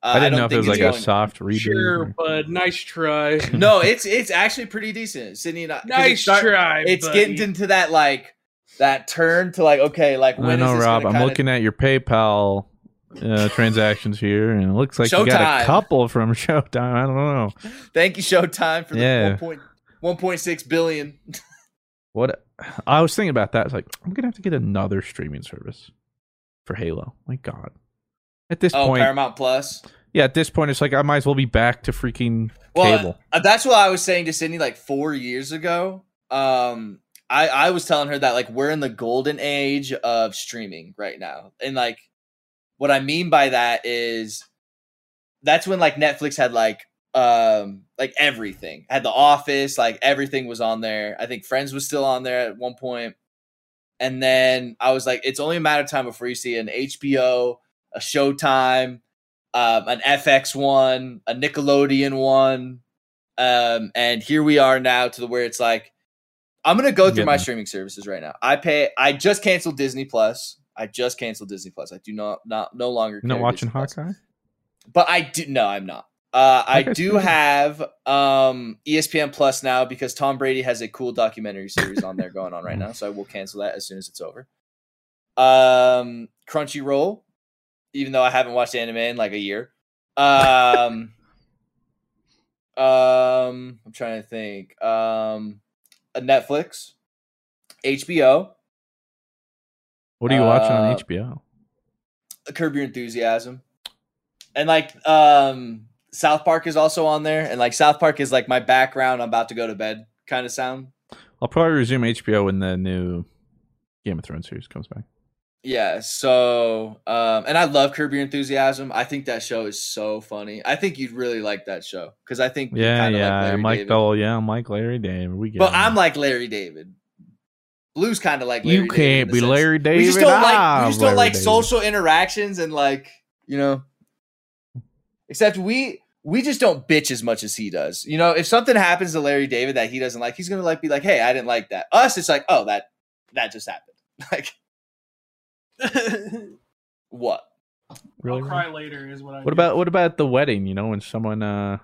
Uh, I didn't know don't if it was like a soft reboot. Sure, or- bud. Nice try. No, it's it's actually pretty decent. Sydney and I, 'cause it Nice try, It's buddy. getting into that like that turn to like okay, like when I is know, this Rob. I'm kinda- looking at your PayPal uh, transactions here, and it looks like you got a couple from Showtime. I don't know Thank you, Showtime, for the Yeah. 1. 1.6 billion. what. I was thinking about that. It's like I'm gonna have to get another streaming service for Halo. My God, at this oh, point, Paramount Plus. yeah, at this point, it's like I might as well be back to freaking Well, cable. uh, that's what I was saying to Sydney like four years ago. Um, I I was telling her that like we're in the golden age of streaming right now, and like what I mean by that is that's when like Netflix had like um like everything had the office like everything was on there i think friends was still on there at one point and then i was like it's only a matter of time before you see an hbo a showtime um, an fx one a nickelodeon one um and here we are now to the where it's like i'm gonna go through Yeah. my streaming services right now i pay i just canceled disney plus i just canceled disney plus i do not not no longer You're not watching Disney Plus. But I do no, I'm not. Uh, I do have um, ESPN Plus now because Tom Brady has a cool documentary series on there going on right now. So I will cancel that as soon as it's over. Um, Crunchyroll, even though I haven't watched anime in like a year. Um, um, I'm trying to think. Um, uh, Netflix, HBO, What are you watching on Uh, HBO? Curb Your Enthusiasm, and like um South Park is also on there, and like South Park is like my background. I'm about to go to bed kind of sound. I'll probably resume HBO when the new Game of Thrones series comes back. Yeah. So um, and I love Curb Your Enthusiasm. I think that show is so funny. I think you'd really like that show because I think Yeah, yeah. Like Larry Mike David. Dole, yeah, I'm like Larry David. We get But it. I'm like Larry David. Blue's kind of like Larry You can't a be. Larry We just David, don't like I'm we just don't Larry like David. social interactions and like you know. Except we we just don't bitch as much as he does. You know, if something happens to Larry David that he doesn't like, he's gonna like be like, "Hey, I didn't like that." Us, it's like, "Oh, that that just happened." Like what? Really? I'll cry later is what I. What do. about what about the wedding? You know, when someone uh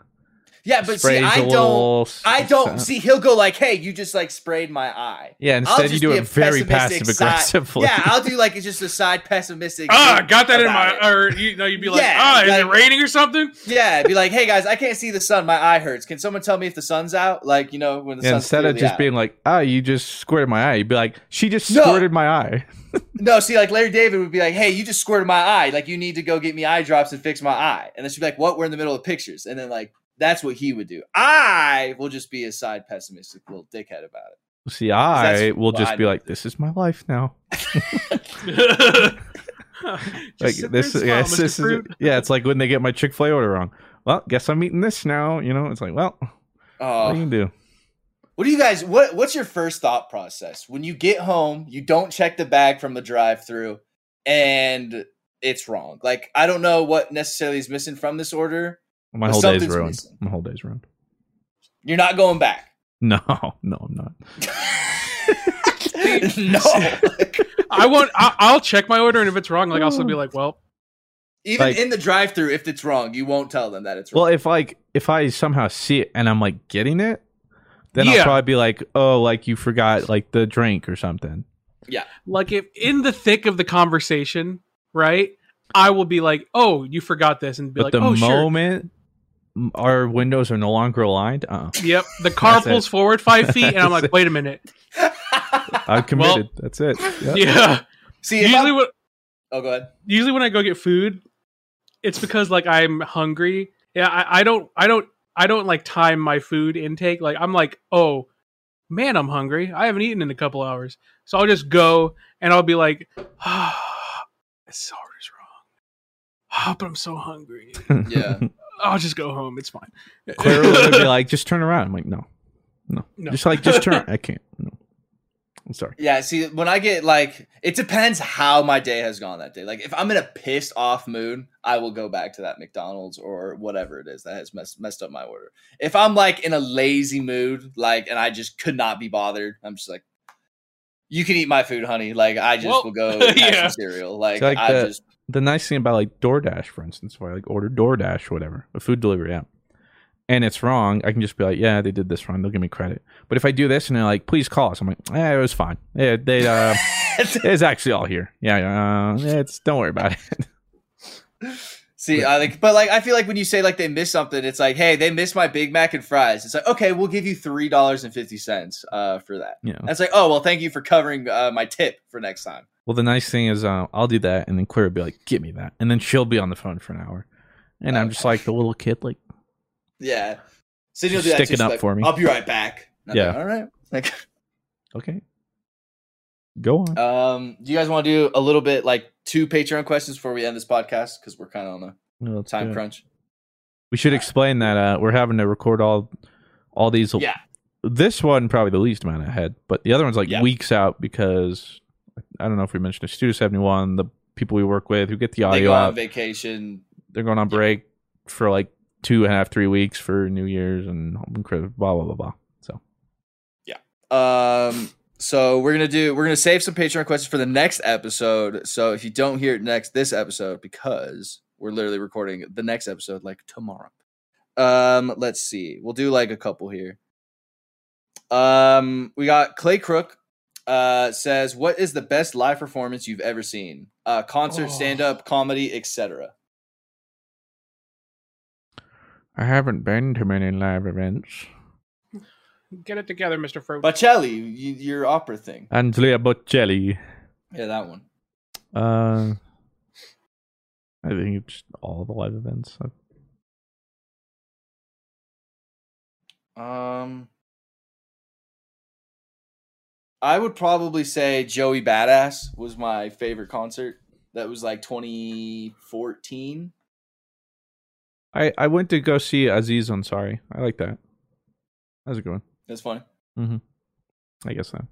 Yeah, but see, sprays I a little don't. I don't s- see. He'll go like, "Hey, you just like sprayed my eye." Yeah, instead you do it very passive side- aggressively. Yeah, I'll do like it's just a side pessimistic. Ah, thing got that in my. it. Or you know, you'd be like, Yeah, ah, is it raining or something? Yeah, be like, "Hey guys, I can't see the sun. My eye hurts. Can someone tell me if the sun's out?" Like you know when the Yeah, sun's instead of just out. being like, ah, you just squirted my eye, you'd be like, she just No. squirted my eye. No, see, like Larry David would be like, "Hey, you just squirted my eye. Like you need to go get me eye drops and fix my eye." And then she'd be like, "What? We're in the middle of pictures." And then like that's what he would do. I will just be a side pessimistic little dickhead about it. See, I will just I be like, this is my life now. Like this, and smile, yeah, this is, yeah, it's like when they get my Chick Fil A order wrong. Well, guess I'm eating this now. You know, it's like, well, what Oh, do you do? What do you guys what what's your first thought process? When you get home, you don't check the bag from the drive-through and it's wrong. Like I don't know what necessarily is missing from this order. My but whole day's ruined. missing. My whole day's ruined. You're not going back. No, no, I'm not. no. I want. I, I'll check my order, and if it's wrong, like I'll still be like, well, Even Like- in the drive-through if it's wrong, you won't tell them that it's wrong. Well, if like if I somehow see it and I'm like getting it, then I'll probably be like, oh, like you forgot like the drink or something. yeah. like if in the thick of the conversation, right? I will be like, oh, you forgot this, and be But like, the oh, sure. moment m- our windows are no longer aligned, uh, Yep, the car That's it. pulls forward five feet, and I'm like, wait a minute. I'm committed. That's it. Yep. Yeah. See, Usually, when Oh, go ahead. usually when I go get food, it's because like I'm hungry. Yeah, I, I don't, I don't, I don't like time my food intake. Like I'm like, oh man, I'm hungry. I haven't eaten in a couple hours, so I'll just go and I'll be like, ah, this order's wrong. Ah, but I'm so hungry. Yeah. I'll just go home. It's fine. Clara would be like, just turn around. I'm like, no, no, No. just like just turn. I can't. No, I'm sorry. Yeah, see, when I get like, it depends how my day has gone that day. Like, if I'm in a pissed off mood, I will go back to that McDonald's or whatever it is that has messed messed up my order. If I'm like in a lazy mood, like, and I just could not be bothered, I'm just like, you can eat my food, honey. Like, I just Well, will go have yeah. some cereal. Like, like I the- just the nice thing about like DoorDash, for instance, where I like order DoorDash or whatever, a food delivery app, and it's wrong, I can just be like, yeah, they did this wrong. They'll give me credit. But if I do this and they're like, please call us, I'm like, eh, it was fine. Yeah, they, uh, it's actually all here. Yeah, uh, yeah, it's don't worry about it. See, I like, but like, I feel like when you say like they missed something, it's like, hey, they missed my Big Mac and fries. It's like, okay, we'll give you three dollars and fifty cents uh, for that. Yeah. That's like, oh well, thank you for covering uh, my tip for next time. Well, the nice thing is, uh, I'll do that, and then Claire will be like, "Give me that," and then she'll be on the phone for an hour, and I'm just like the little kid, like, Yeah. So you'll do that Sticking too, up like, for me. I'll be right back. And I'm Yeah. like, All right. Like, okay, go on. um, do you guys want to do a little bit like two Patreon questions before we end this podcast because we're kind of on a No, let's time do it. crunch. We should explain that uh, we're having to record all all these. Yeah. This one probably the least amount ahead, but the other one's like Yeah. weeks out because I don't know if we mentioned it. Studio Seventy One, the people we work with who get the They audio go on vacation. they're going on break for like two and a half, three weeks for New Year's and blah blah blah blah. So yeah. Um, so we're gonna do we're gonna save some Patreon questions for the next episode. So if you don't hear it next this episode, because we're literally recording the next episode like tomorrow. Um, let's see. We'll do like a couple here. Um, we got Clay Crook. Uh, says what is the best live performance you've ever seen? Uh, concert, Oh. stand up, comedy, etc. I haven't been to many live events. Get it together, Mr. Fruit. Bocelli, you, your opera thing. Andrea Bocelli. Yeah, that one. Uh, I think it's all the live events. Um, I would probably say Joey Badass was my favorite concert. That was like 2014. I I went to go see Aziz Ansari. I like that. That was a good one. That's funny. Mm-hmm. I guess so.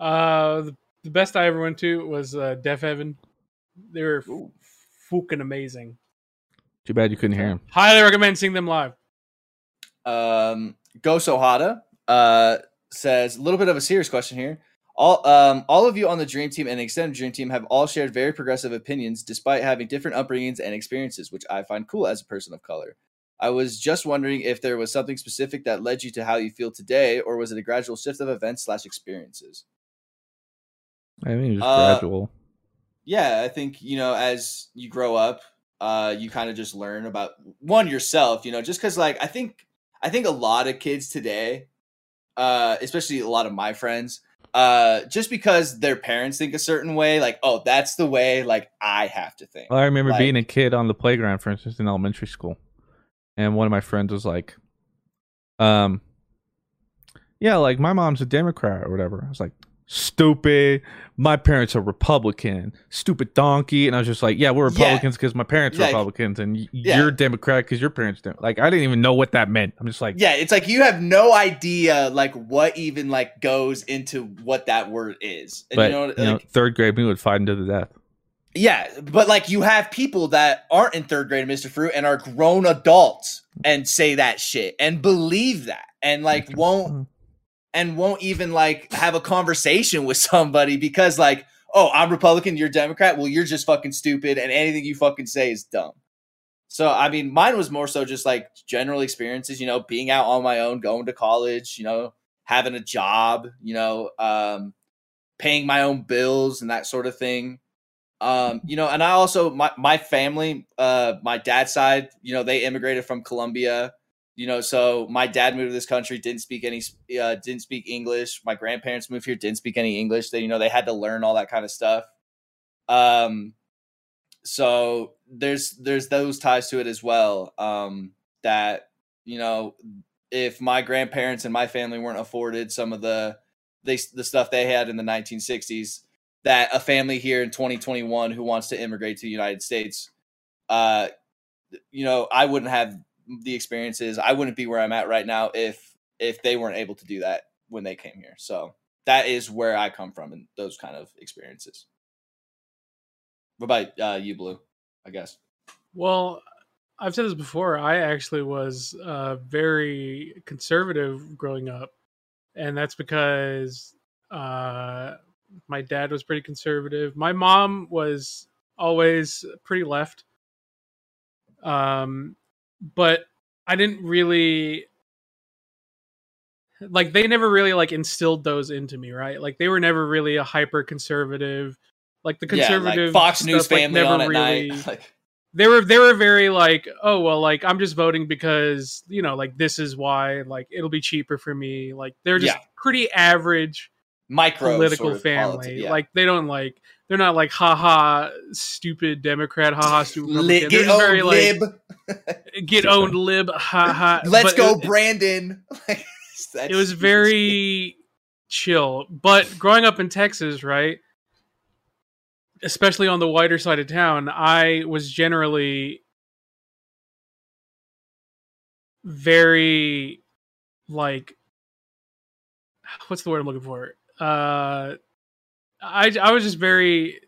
Uh, the, the best I ever went to was uh, Deafheaven. They were f- fucking amazing. Too bad you couldn't hear him. Highly recommend seeing them live. Um, Go Sohada uh says a little bit of a serious question here. All um all of you on the Dream Team and the extended Dream Team have all shared very progressive opinions despite having different upbringings and experiences, which I find cool as a person of color. I was just wondering if there was something specific that led you to how you feel today, or was it a gradual shift of events slash experiences? I it was Uh, gradual. yeah i think you know as you grow up uh you kind of just learn about one yourself you know just because like i think i think a lot of kids today uh especially a lot of my friends uh just because their parents think a certain way like oh that's the way like i have to think Well, I remember Like- being a kid on the playground, for instance, in elementary school, and one of my friends was like, "Um, yeah, like my mom's a Democrat or whatever." I was like, "Stupid! My parents are Republican. Stupid donkey!" And I was just like, "Yeah, we're Republicans because my parents are Like- Republicans, and y- Yeah. you're Democrat because your parents don't." Like, I didn't even know what that meant. I'm just like, yeah it's like you have no idea like what even like goes into what that word is and but you know, like, third grade me would fight into the death. Yeah, but like you have people that aren't in third grade, Mr. Fruit, and are grown adults and say that shit and believe that and like won't mm. And won't even like have a conversation with somebody because like, oh, I'm Republican, you're Democrat. Well, you're just fucking stupid, and anything you fucking say is dumb. So I mean, mine was more so just like general experiences, you know, being out on my own, going to college, you know, having a job, you know, um, paying my own bills and that sort of thing um you know and i also my my family uh my dad's side you know they immigrated from colombia you know so my dad moved to this country didn't speak any uh didn't speak english. My grandparents moved here didn't speak any english. They you know they had to learn all that kind of stuff. Um so there's there's those ties to it as well um that you know if my grandparents and my family weren't afforded some of the they the stuff they had in the 1960s that a family here in 2021 who wants to immigrate to the United States, uh, you know, I wouldn't have the experiences. I wouldn't be where I'm at right now if if they weren't able to do that when they came here. So that is where I come from in those kind of experiences. What about uh, you, Blue? I guess. Well, I've said this before. I actually was uh, very conservative growing up, and that's because uh, My dad was pretty conservative. My mom was always pretty left. Um, but I didn't really like they never really like instilled those into me, right? Like they were never really a hyper conservative. Like the Yeah, like conservative Fox News stuff, like, family never on at really night. Like, they were they were very like oh well like i'm just voting because you know like this is why like it'll be cheaper for me like they're just Yeah. pretty average Micro political sort of family yeah. like they don't like they're not like haha stupid democrat haha stupid Li- Republican. They're very like lib. Get owned lib haha Let's But go, it- Brandon. Like, it was very chill. But growing up in Texas, right, especially on the wider side of town, I was generally very like what's the word I'm looking for? Uh I I was just very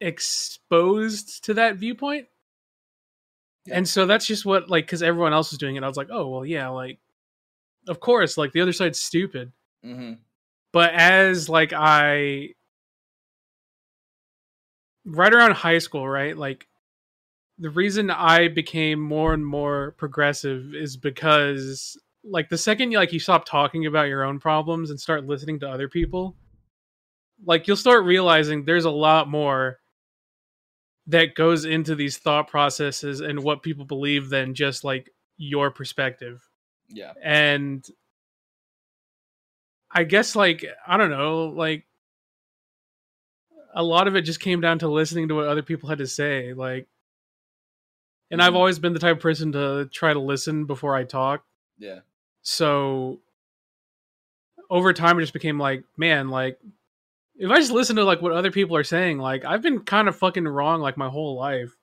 exposed to that viewpoint. And so that's just what like cuz everyone else was doing it. I was like, "Oh, well, yeah, like of course, like the other side's stupid." Mhm. But as like I right around high school, right? Like the reason I became more and more progressive is because like the second you like you stop talking about your own problems and start listening to other people, like you'll start realizing there's a lot more that goes into these thought processes and what people believe than just like your perspective Yeah. and I guess like I don't know, like a lot of it just came down to listening to what other people had to say, like and I've Mhm. always been the type of person to try to listen before I talk. Yeah. So over time it just became like, man, like if I just listen to like what other people are saying, like I've been kind of fucking wrong like my whole life.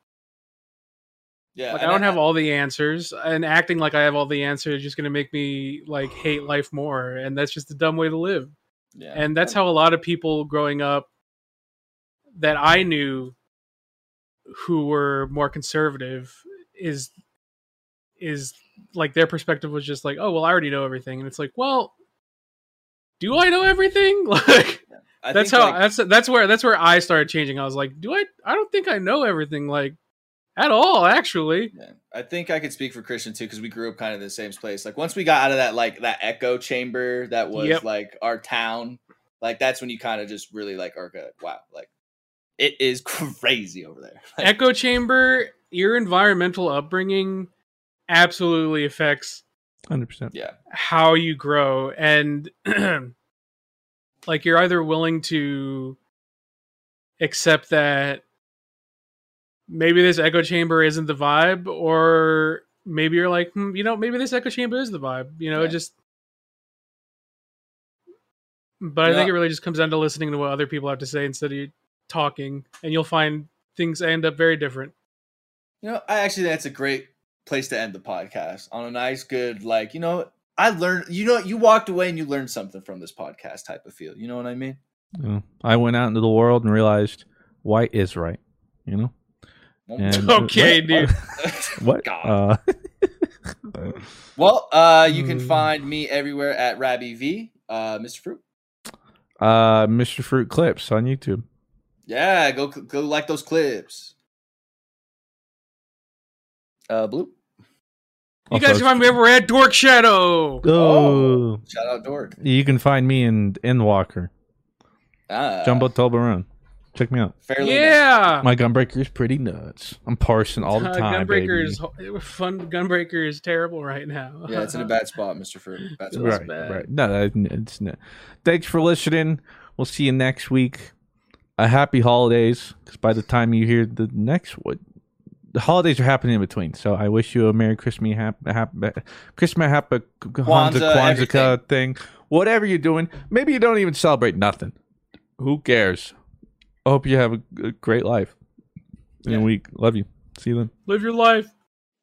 Yeah. Like I don't have all the answers, and acting like I have all the answers is just going to make me like hate life more, and that's just a dumb way to live. Yeah. And that's how a lot of people growing up that I knew who were more conservative is is like their perspective was just like, oh well, I already know everything, and it's like, well, do I know everything? Like I that's think, how like- that's that's where that's where I started changing. I was like, do I? I don't think I know everything like at all, actually. I think I could speak for Christian too because we grew up kind of in the same place. Like once we got out of that like that echo chamber that was Yep. like our town, like that's when you kind of just really like are good. Wow, like it is crazy over there. echo chamber your environmental upbringing absolutely affects 100%. Yeah. how you grow and like you're either willing to accept that maybe this echo chamber isn't the vibe or maybe you're like hmm, you know maybe this echo chamber is the vibe you know Yeah. just but i think it really just comes down to listening to what other people have to say instead of you talking and you'll find things end up very different. You know, I actually think that's a great place to end the podcast. On a nice, good, like, you know, I learned, you know, you walked away and you learned something from this podcast type of feel. You know what I mean? Yeah. I went out into the world and realized white is right. You know. And- Okay, dude. what? Uh, Well, uh, you Hmm. can find me everywhere at Rhabby V, uh, Mr. Fruit. uh, Mr. Fruit Clips on YouTube. Yeah, go go like those clips. Uh, Blue. You guys can find me everywhere at dork shadow Oh, Shout out Dork. you can find me in Endwalker, Ah, Jumbo Toblerone. Check me out. fairly. yeah My gunbreaker is pretty nuts. I'm parsing all the Uh, time, Gunbreaker baby. is fun. Gunbreaker is terrible right now. Yeah, it's in a bad spot, Mr. Fruit. Bad spot. right, bad. right. No, it's not. Thanks for listening. We'll see you next week. A happy holidays, because by the time you hear the next one, the holidays are happening in between. So I wish you a Merry Christmas, happy, happy Christmas, happy Kwanzaa, Kwanzaa, Kwanzaa thing. Whatever you're doing, maybe you don't even celebrate nothing. Who cares? I hope you have a, a great life in a week. Love you. See you then. Live your life.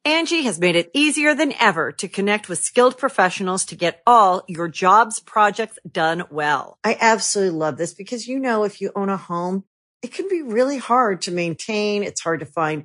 Angi has made it easier than ever to connect with skilled professionals to get all your jobs projects done well. I absolutely love this because, you know, if you own a home, it can be really hard to maintain. It's hard to find